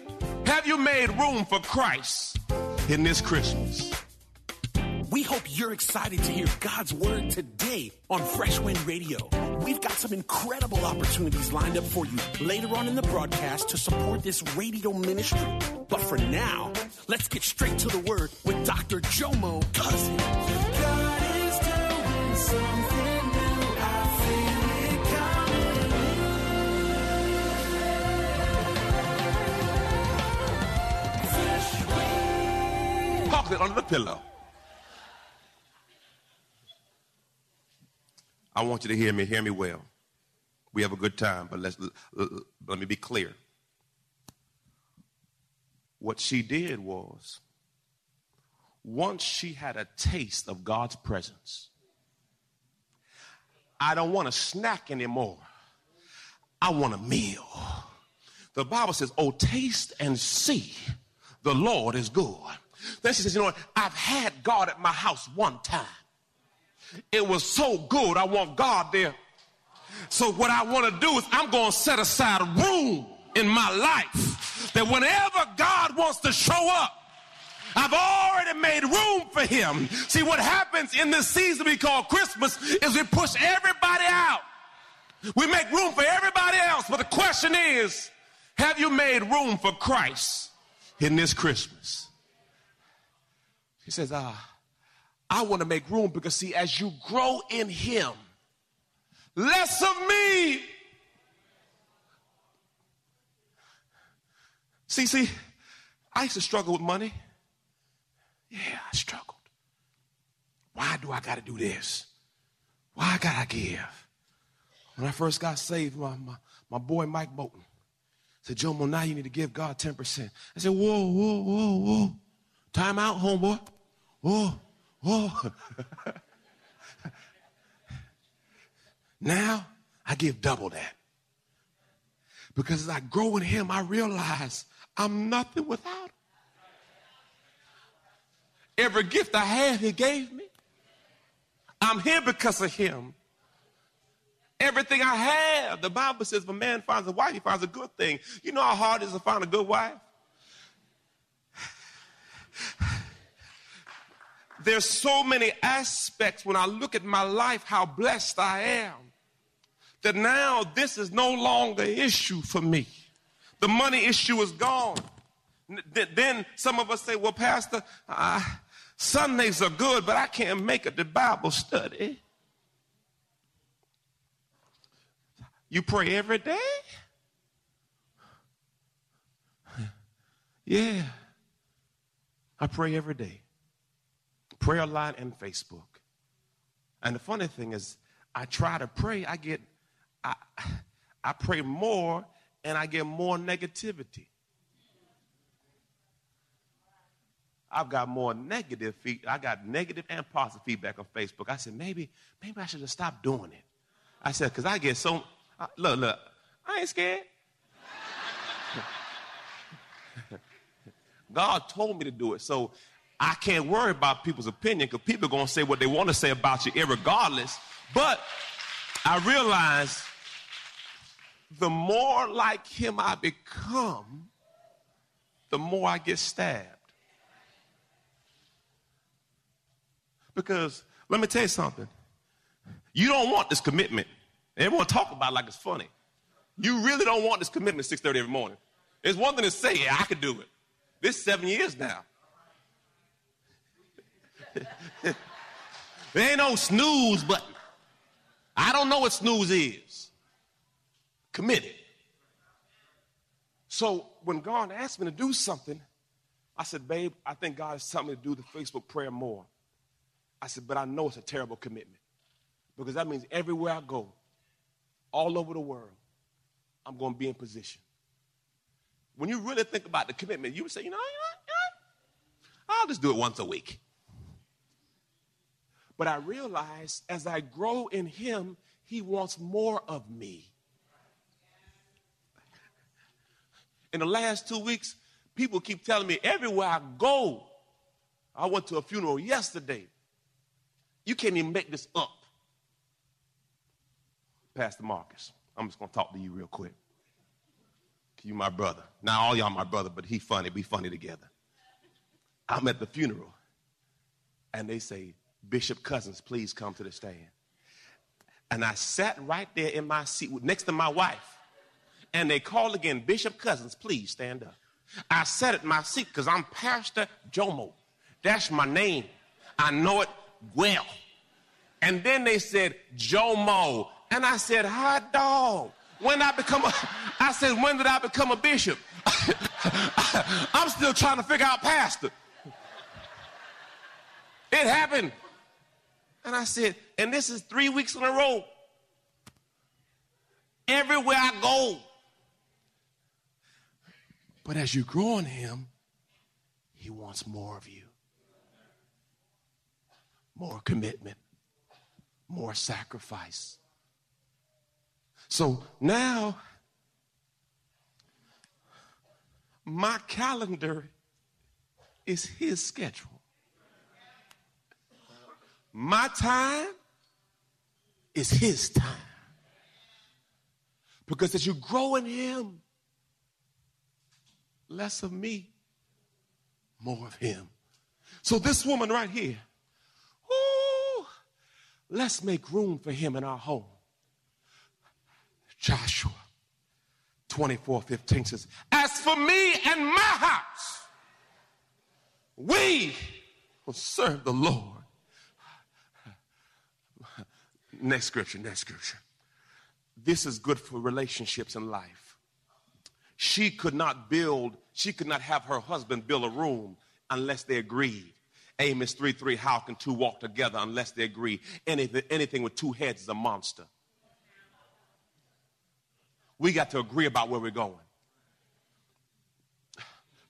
have you made room for Christ in this Christmas? We hope you're excited to hear God's word today on Fresh Wind Radio. We've got some incredible opportunities lined up for you later on in the broadcast to support this radio ministry. But for now, let's get straight to the word with Dr. Jomo Cousin. Park under the pillow. I want you to hear me, hear me well. We have a good time, but let's let me be clear. What she did was once she had a taste of God's presence, I don't want a snack anymore. I want a meal. The Bible says, Oh, taste and see the Lord is good. Then she says, You know what? I've had God at my house one time. It was so good, I want God there. So, what I want to do is, I'm going to set aside room in my life that whenever God wants to show up, I've already made room for him. See, what happens in this season we call Christmas is we push everybody out. We make room for everybody else. But the question is, have you made room for Christ in this Christmas? He says, ah, I want to make room because, see, as you grow in him, less of me. See, see, I used to struggle with money. Yeah, I struggled. Why do I got to do this? Why got I give? When I first got saved, my, my, my boy Mike Bolton said, Jomo, now you need to give God 10%. I said, whoa, whoa, whoa, whoa. Time out, homeboy. Whoa, whoa. now I give double that. Because as I grow in Him, I realize I'm nothing without Him. Every gift I have, He gave me. I'm here because of Him. Everything I have, the Bible says, if a man finds a wife, he finds a good thing. You know how hard it is to find a good wife? There's so many aspects when I look at my life, how blessed I am, that now this is no longer an issue for me. The money issue is gone. Then some of us say, well, Pastor, uh, Sundays are good, but I can't make it to Bible study. You pray every day? Yeah. I pray every day. Prayer line and Facebook. And the funny thing is, I try to pray, I get, I, I pray more and I get more negativity. I've got more negative feed. I got negative and positive feedback on Facebook. I said, maybe, maybe I should have stopped doing it. I said, because I get so, look, look, I ain't scared. God told me to do it. So I can't worry about people's opinion because people are going to say what they want to say about you, regardless. But I realize the more like him I become, the more I get stabbed. Because let me tell you something. You don't want this commitment. Everyone talk about it like it's funny. You really don't want this commitment 6:30 every morning. It's one thing to say, yeah, I could do it. This seven years now. there ain't no snooze button. I don't know what snooze is. Committed. So when God asked me to do something, I said, babe, I think God is telling me to do the Facebook prayer more. I said, but I know it's a terrible commitment because that means everywhere I go, all over the world, I'm going to be in position. When you really think about the commitment, you would say, you know, you know, you know I'll just do it once a week. But I realize as I grow in Him, He wants more of me. In the last two weeks, people keep telling me everywhere I go, I went to a funeral yesterday. You can't even make this up. Pastor Marcus, I'm just going to talk to you real quick. You my brother. Now all y'all my brother, but he funny. Be funny together. I'm at the funeral, and they say, Bishop Cousins, please come to the stand. And I sat right there in my seat next to my wife. And they called again, Bishop Cousins, please stand up. I sat at my seat because I'm Pastor Jomo. That's my name. I know it well. And then they said, Jomo. And I said, hot dog. When I become a, I said, when did I become a bishop? I'm still trying to figure out pastor. It happened. And I said, and this is three weeks in a row. Everywhere I go. But as you grow in Him, He wants more of you more commitment, more sacrifice. So now, my calendar is His schedule. My time is His time. Because as you grow in Him, less of me, more of Him. So, this woman right here, let's make room for Him in our home. Joshua 24 15 says, As for me and my house, we will serve the Lord. Next scripture, next scripture. This is good for relationships in life. She could not build, she could not have her husband build a room unless they agreed. Amos 3 3, how can two walk together unless they agree? Anything, anything with two heads is a monster. We got to agree about where we're going.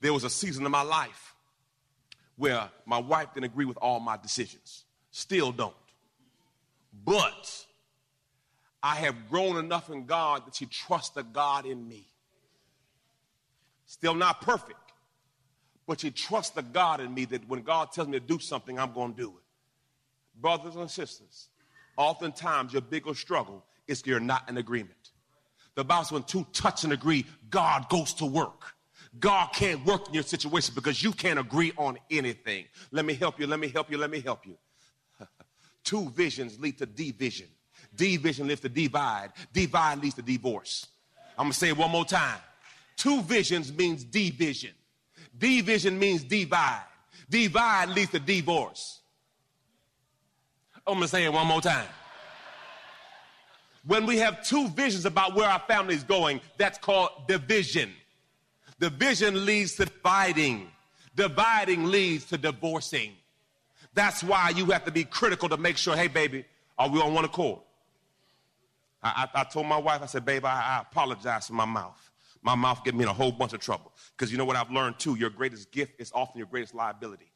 There was a season in my life where my wife didn't agree with all my decisions. Still don't. But I have grown enough in God that she trusts the God in me. Still not perfect, but she trusts the God in me that when God tells me to do something, I'm going to do it. Brothers and sisters, oftentimes your biggest struggle is you're not in agreement. The Bible says when two touch and agree, God goes to work. God can't work in your situation because you can't agree on anything. Let me help you, let me help you, let me help you. Two visions lead to division. Division leads to divide. Divide leads to divorce. I'm going to say it one more time. Two visions means division. Division means divide. Divide leads to divorce. I'm going to say it one more time. When we have two visions about where our family is going, that's called division. Division leads to dividing. Dividing leads to divorcing. That's why you have to be critical to make sure, hey, baby, are we on one accord? I, I, I told my wife, I said, babe, I, I apologize for my mouth. My mouth get me in a whole bunch of trouble. Because you know what I've learned too? Your greatest gift is often your greatest liability.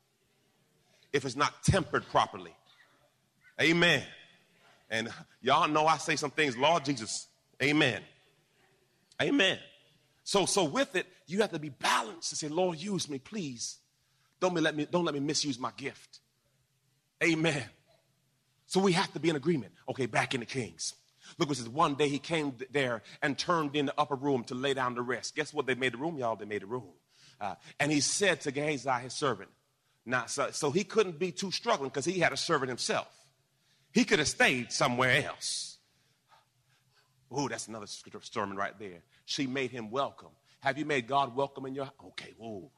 If it's not tempered properly. Amen. And y'all know I say some things, Lord Jesus. Amen. Amen. So, so with it, you have to be balanced and say, Lord, use me, please. Don't let me, don't let me misuse my gift. Amen. So we have to be in agreement. Okay, back in the Kings. Look what says. One day he came there and turned in the upper room to lay down to rest. Guess what? They made the room, y'all. They made the room. Uh, and he said to Gehazi, his servant, now, so, so he couldn't be too struggling because he had a servant himself. He could have stayed somewhere else. Oh, that's another sermon right there. She made him welcome. Have you made God welcome in your? Okay, whoa.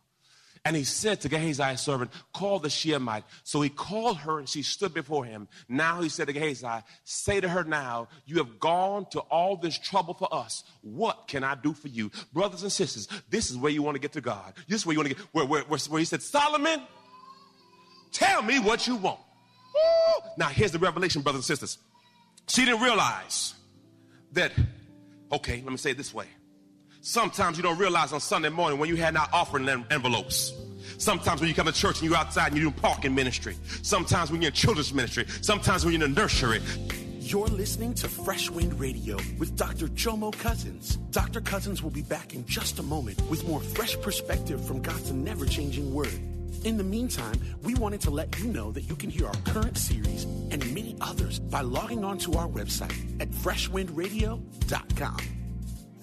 And he said to Gehazi's servant, Call the Shunammite. So he called her and she stood before him. Now he said to Gehazi, Say to her now, You have gone to all this trouble for us. What can I do for you? Brothers and sisters, this is where you want to get to God. This is where you want to get, where, where, where, where he said, Solomon, tell me what you want. Woo! Now here's the revelation, brothers and sisters. She didn't realize that, okay, let me say it this way. Sometimes you don't realize on Sunday morning when you had not offering envelopes. Sometimes when you come to church and you're outside and you're doing parking ministry. Sometimes when you're in children's ministry. Sometimes when you're in the nursery. You're listening to Fresh Wind Radio with Dr. Jomo Cousins. Dr. Cousins will be back in just a moment with more fresh perspective from God's never changing word. In the meantime, we wanted to let you know that you can hear our current series and many others by logging on to our website at freshwindradio.com.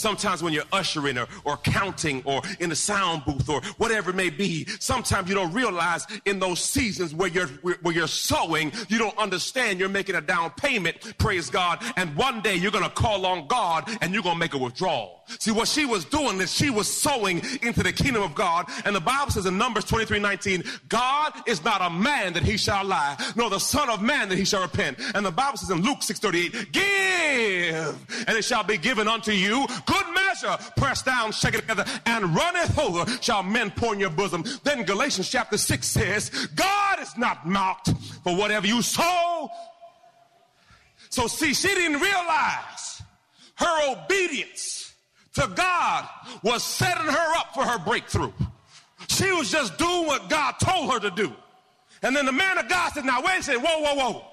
Sometimes when you're ushering or, or counting or in the sound booth or whatever it may be, sometimes you don't realize in those seasons where you're, where you're sowing, you don't understand you're making a down payment, praise God. And one day you're going to call on God and you're going to make a withdrawal. See, what she was doing is she was sowing into the kingdom of God. And the Bible says in Numbers 23, 19, God is not a man that he shall lie, nor the son of man that he shall repent. And the Bible says in Luke 6, 38, give and it shall be given unto you good measure, pressed down, shaken together, and runneth over, shall men pour in your bosom. Then Galatians chapter 6 says, God is not mocked for whatever you sow. So see, she didn't realize her obedience to God was setting her up for her breakthrough. She was just doing what God told her to do. And then the man of God said, now wait a second, whoa, whoa, whoa.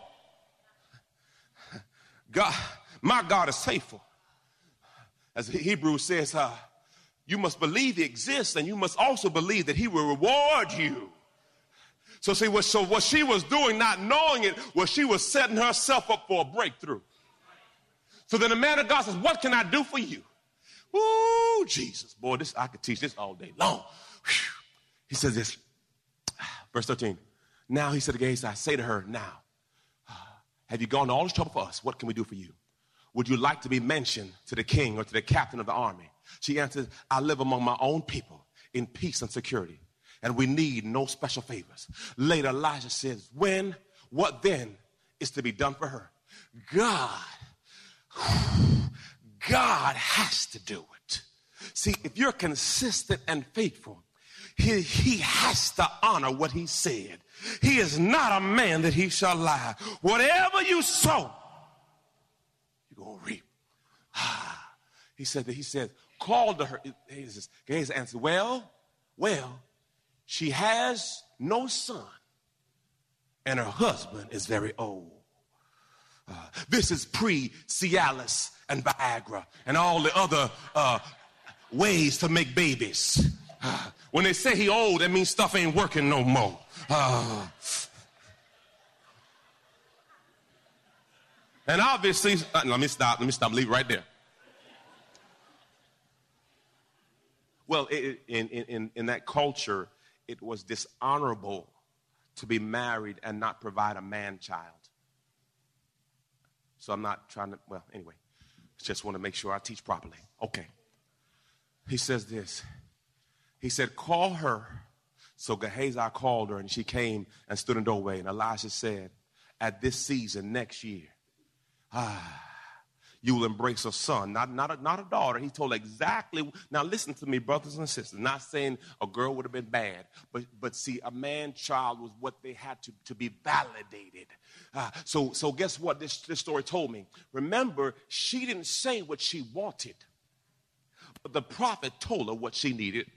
God, my God is faithful as the Hebrews says, uh, you must believe he exists and you must also believe that he will reward you. So see, what, so what she was doing, not knowing it, was she was setting herself up for a breakthrough. So then the man of God says, what can I do for you? Ooh, Jesus. Boy, this I could teach this all day long. Whew. He says this, verse 13. Now he said to again, I say to her, now, have you gone to all this trouble for us? What can we do for you? Would you like to be mentioned to the king or to the captain of the army? She answered, I live among my own people in peace and security, and we need no special favors. Later, Elijah says, When, what then is to be done for her? God, God has to do it. See, if you're consistent and faithful, he, he has to honor what he said. He is not a man that he shall lie. Whatever you sow, you're going to reap. Ah, he said that he said, call to her. Gehazi answered, well, well, she has no son and her husband is very old. Uh, this is pre Cialis and Viagra and all the other uh, ways to make babies. Uh, when they say he old, that means stuff ain't working no more. Uh, and obviously, uh, let me stop. Let me stop. Leave right there. Well, it, in, in, in that culture, it was dishonorable to be married and not provide a man child. So I'm not trying to, well, anyway, just want to make sure I teach properly. Okay. He says this. He said, Call her. So Gehazi called her, and she came and stood in the doorway. And Elijah said, At this season next year, ah, you will embrace a son, not, not, a, not a daughter. He told exactly. Now, listen to me, brothers and sisters. Not saying a girl would have been bad, but, but see, a man child was what they had to, to be validated. Uh, so, so, guess what this, this story told me? Remember, she didn't say what she wanted, but the prophet told her what she needed.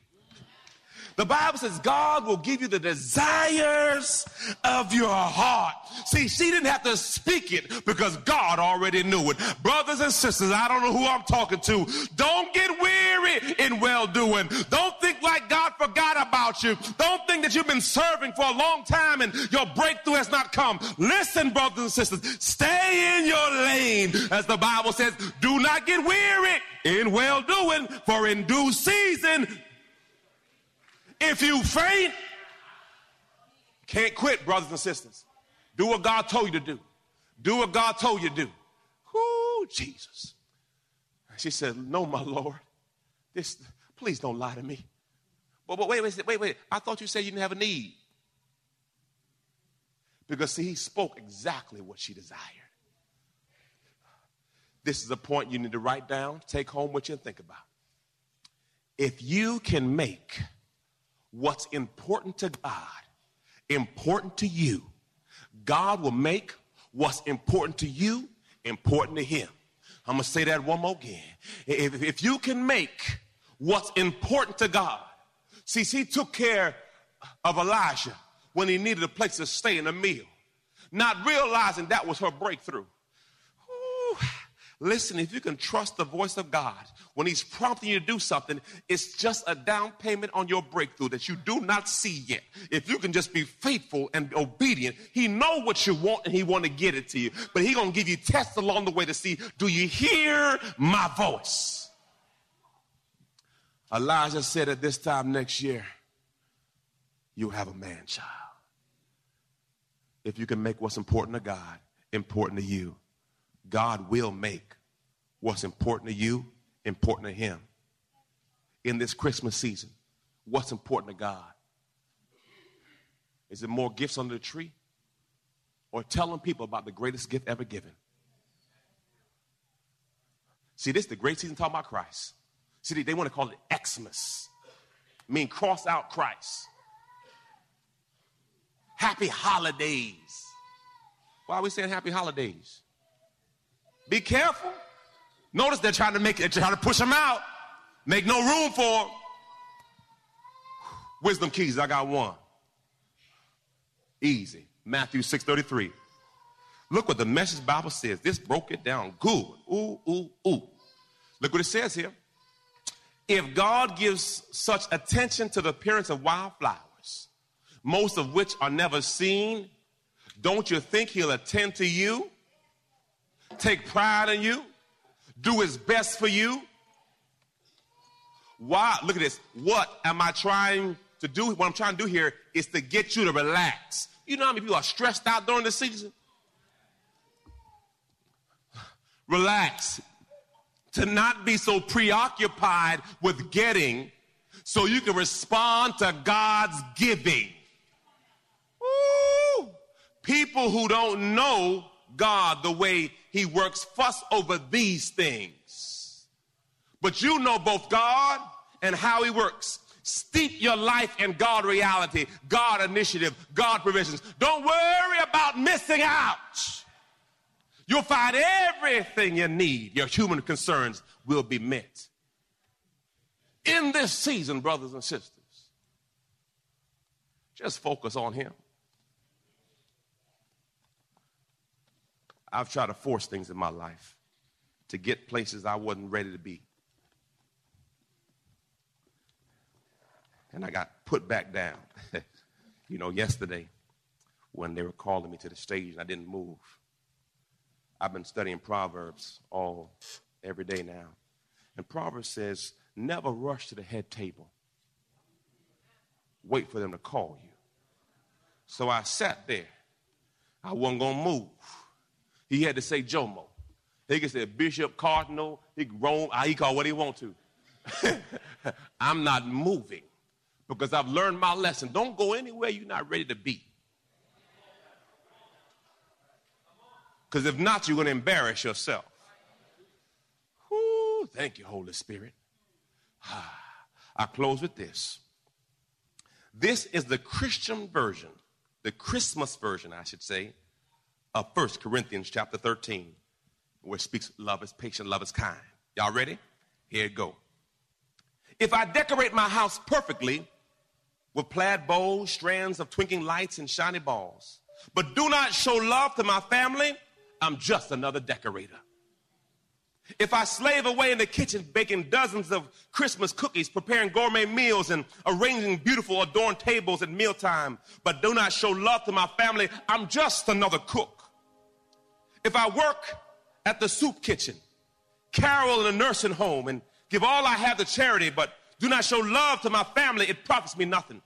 The Bible says God will give you the desires of your heart. See, she didn't have to speak it because God already knew it. Brothers and sisters, I don't know who I'm talking to. Don't get weary in well doing. Don't think like God forgot about you. Don't think that you've been serving for a long time and your breakthrough has not come. Listen, brothers and sisters, stay in your lane. As the Bible says, do not get weary in well doing, for in due season if you faint, can't quit, brothers and sisters. Do what God told you to do. Do what God told you to do. Whoo, Jesus. She said, No, my Lord. This, please don't lie to me. But, but wait, wait, wait, wait. I thought you said you didn't have a need. Because see, he spoke exactly what she desired. This is a point you need to write down, take home what you think about. If you can make what's important to God important to you, God will make what's important to you important to Him. I'm going to say that one more again. If, if you can make what's important to God, see, He took care of Elijah when he needed a place to stay and a meal, not realizing that was her breakthrough. Listen, if you can trust the voice of God when He's prompting you to do something, it's just a down payment on your breakthrough that you do not see yet. If you can just be faithful and obedient, He know what you want and He want to get it to you. But He gonna give you tests along the way to see, do you hear my voice? Elijah said at this time next year, you'll have a man child. If you can make what's important to God important to you. God will make what's important to you important to Him. In this Christmas season, what's important to God? Is it more gifts under the tree? Or telling people about the greatest gift ever given? See, this is the great season talking about Christ. See, they, they want to call it Xmas, mean cross out Christ. Happy holidays. Why are we saying happy holidays? Be careful. Notice they're trying to make it, trying to push them out. Make no room for them. Wisdom keys, I got one. Easy. Matthew 6:33. Look what the message Bible says. This broke it down good. Ooh, ooh, ooh. Look what it says here. If God gives such attention to the appearance of wildflowers, most of which are never seen, don't you think he'll attend to you? Take pride in you, do his best for you. Why? Look at this. What am I trying to do? What I'm trying to do here is to get you to relax. You know how many people are stressed out during the season? Relax. To not be so preoccupied with getting so you can respond to God's giving. Woo! People who don't know God the way he works fuss over these things. But you know both God and how He works. Steep your life in God reality, God initiative, God provisions. Don't worry about missing out. You'll find everything you need. Your human concerns will be met. In this season, brothers and sisters, just focus on Him. I've tried to force things in my life to get places I wasn't ready to be. And I got put back down. you know, yesterday when they were calling me to the stage and I didn't move. I've been studying Proverbs all every day now. And Proverbs says, never rush to the head table. Wait for them to call you. So I sat there. I wasn't going to move. He had to say Jomo. He could say Bishop, Cardinal, he could roam, ah, he call what he want to. I'm not moving because I've learned my lesson. Don't go anywhere you're not ready to be. Because if not, you're going to embarrass yourself. Ooh, thank you, Holy Spirit. I close with this. This is the Christian version, the Christmas version, I should say, of 1 Corinthians chapter 13, where it speaks love is patient, love is kind. Y'all ready? Here it go. If I decorate my house perfectly with plaid bows, strands of twinkling lights, and shiny balls, but do not show love to my family, I'm just another decorator. If I slave away in the kitchen baking dozens of Christmas cookies, preparing gourmet meals, and arranging beautiful adorned tables at mealtime, but do not show love to my family, I'm just another cook. If I work at the soup kitchen, carol in a nursing home, and give all I have to charity, but do not show love to my family, it profits me nothing.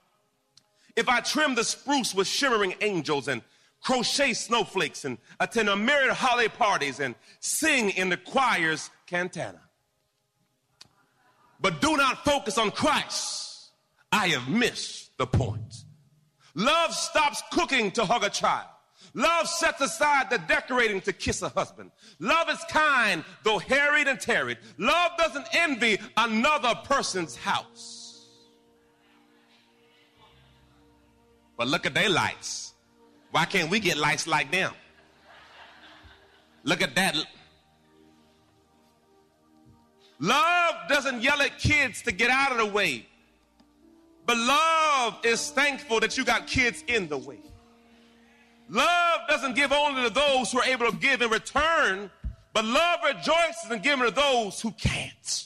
If I trim the spruce with shimmering angels and crochet snowflakes and attend a myriad holiday parties and sing in the choir's cantata. But do not focus on Christ. I have missed the point. Love stops cooking to hug a child. Love sets aside the decorating to kiss a husband. Love is kind, though harried and tarried. Love doesn't envy another person's house. But look at their lights. Why can't we get lights like them? Look at that. Love doesn't yell at kids to get out of the way. But love is thankful that you got kids in the way. Love doesn't give only to those who are able to give in return, but love rejoices in giving to those who can't.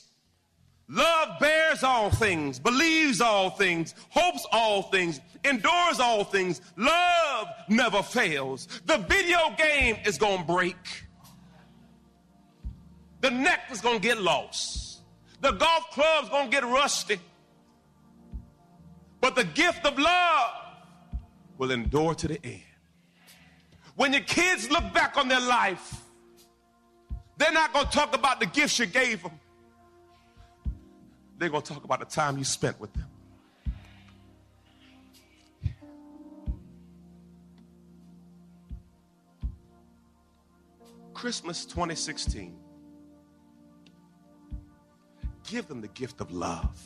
Love bears all things, believes all things, hopes all things, endures all things. Love never fails. The video game is going to break. The neck is going to get lost. The golf club's going to get rusty. But the gift of love will endure to the end. When your kids look back on their life, they're not going to talk about the gifts you gave them they're going to talk about the time you spent with them. Christmas 2016. Give them the gift of love.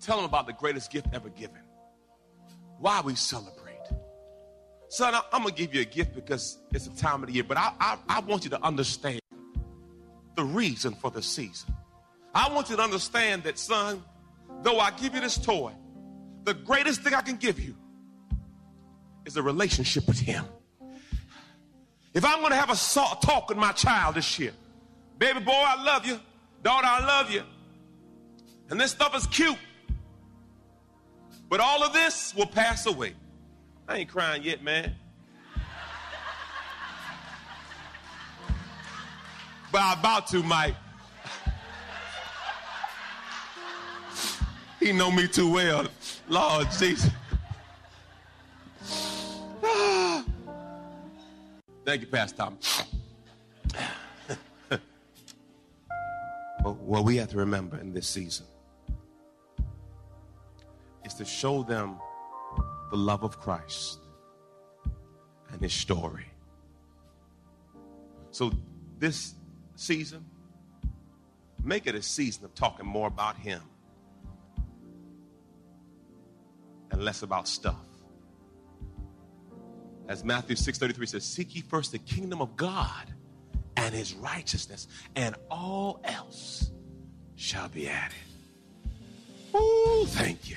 Tell them about the greatest gift ever given. Why we celebrate. Son, I'm going to give you a gift because it's the time of the year, but I, I, I want you to understand the reason for the season. I want you to understand that, son, though I give you this toy, the greatest thing I can give you is a relationship with Him. If I'm going to have a talk with my child this year, baby boy, I love you. Daughter, I love you. And this stuff is cute. But all of this will pass away. I ain't crying yet, man. but I'm about to, Mike. he know me too well. Lord Jesus. Thank you, Pastor Tom. but what we have to remember in this season is to show them the love of Christ and his story. So this season, make it a season of talking more about Him and less about stuff. As Matthew 6:33 says, "Seek ye first the kingdom of God and his righteousness, and all else shall be added." Oh, thank you.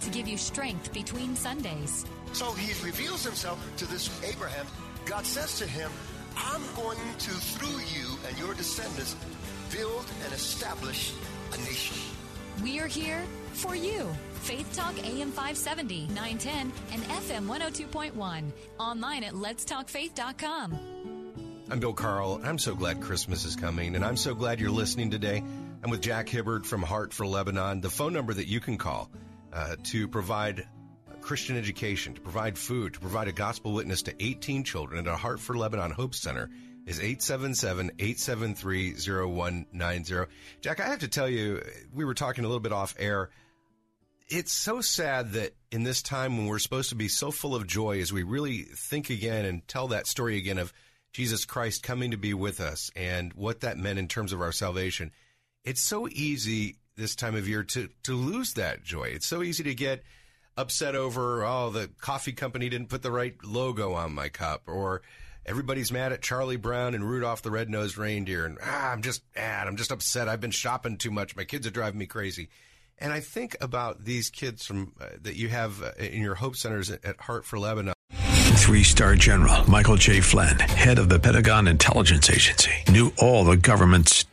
To give you strength between Sundays. So he reveals himself to this Abraham. God says to him, I'm going to, through you and your descendants, build and establish a nation. We are here for you. Faith Talk AM 570, 910, and FM 102.1. Online at letstalkfaith.com. I'm Bill Carl. I'm so glad Christmas is coming, and I'm so glad you're listening today. I'm with Jack Hibbard from Heart for Lebanon. The phone number that you can call uh, to provide Christian education, to provide food, to provide a gospel witness to 18 children at a Heart for Lebanon Hope Center is 877-873-0190. Jack, I have to tell you, we were talking a little bit off air. It's so sad that in this time when we're supposed to be so full of joy as we really think again and tell that story again of Jesus Christ coming to be with us and what that meant in terms of our salvation, it's so easy this time of year to, to lose that joy. It's so easy to get upset over, oh, the coffee company didn't put the right logo on my cup, or everybody's mad at Charlie Brown and Rudolph the Red-Nosed Reindeer, and ah, I'm just mad, I'm just upset. I've been shopping too much. My kids are driving me crazy. And I think about these kids from uh, that you have uh, in your hope centers at, at Heart for Lebanon. Three star general Michael J. Flynn, head of the Pentagon Intelligence Agency, knew all the government's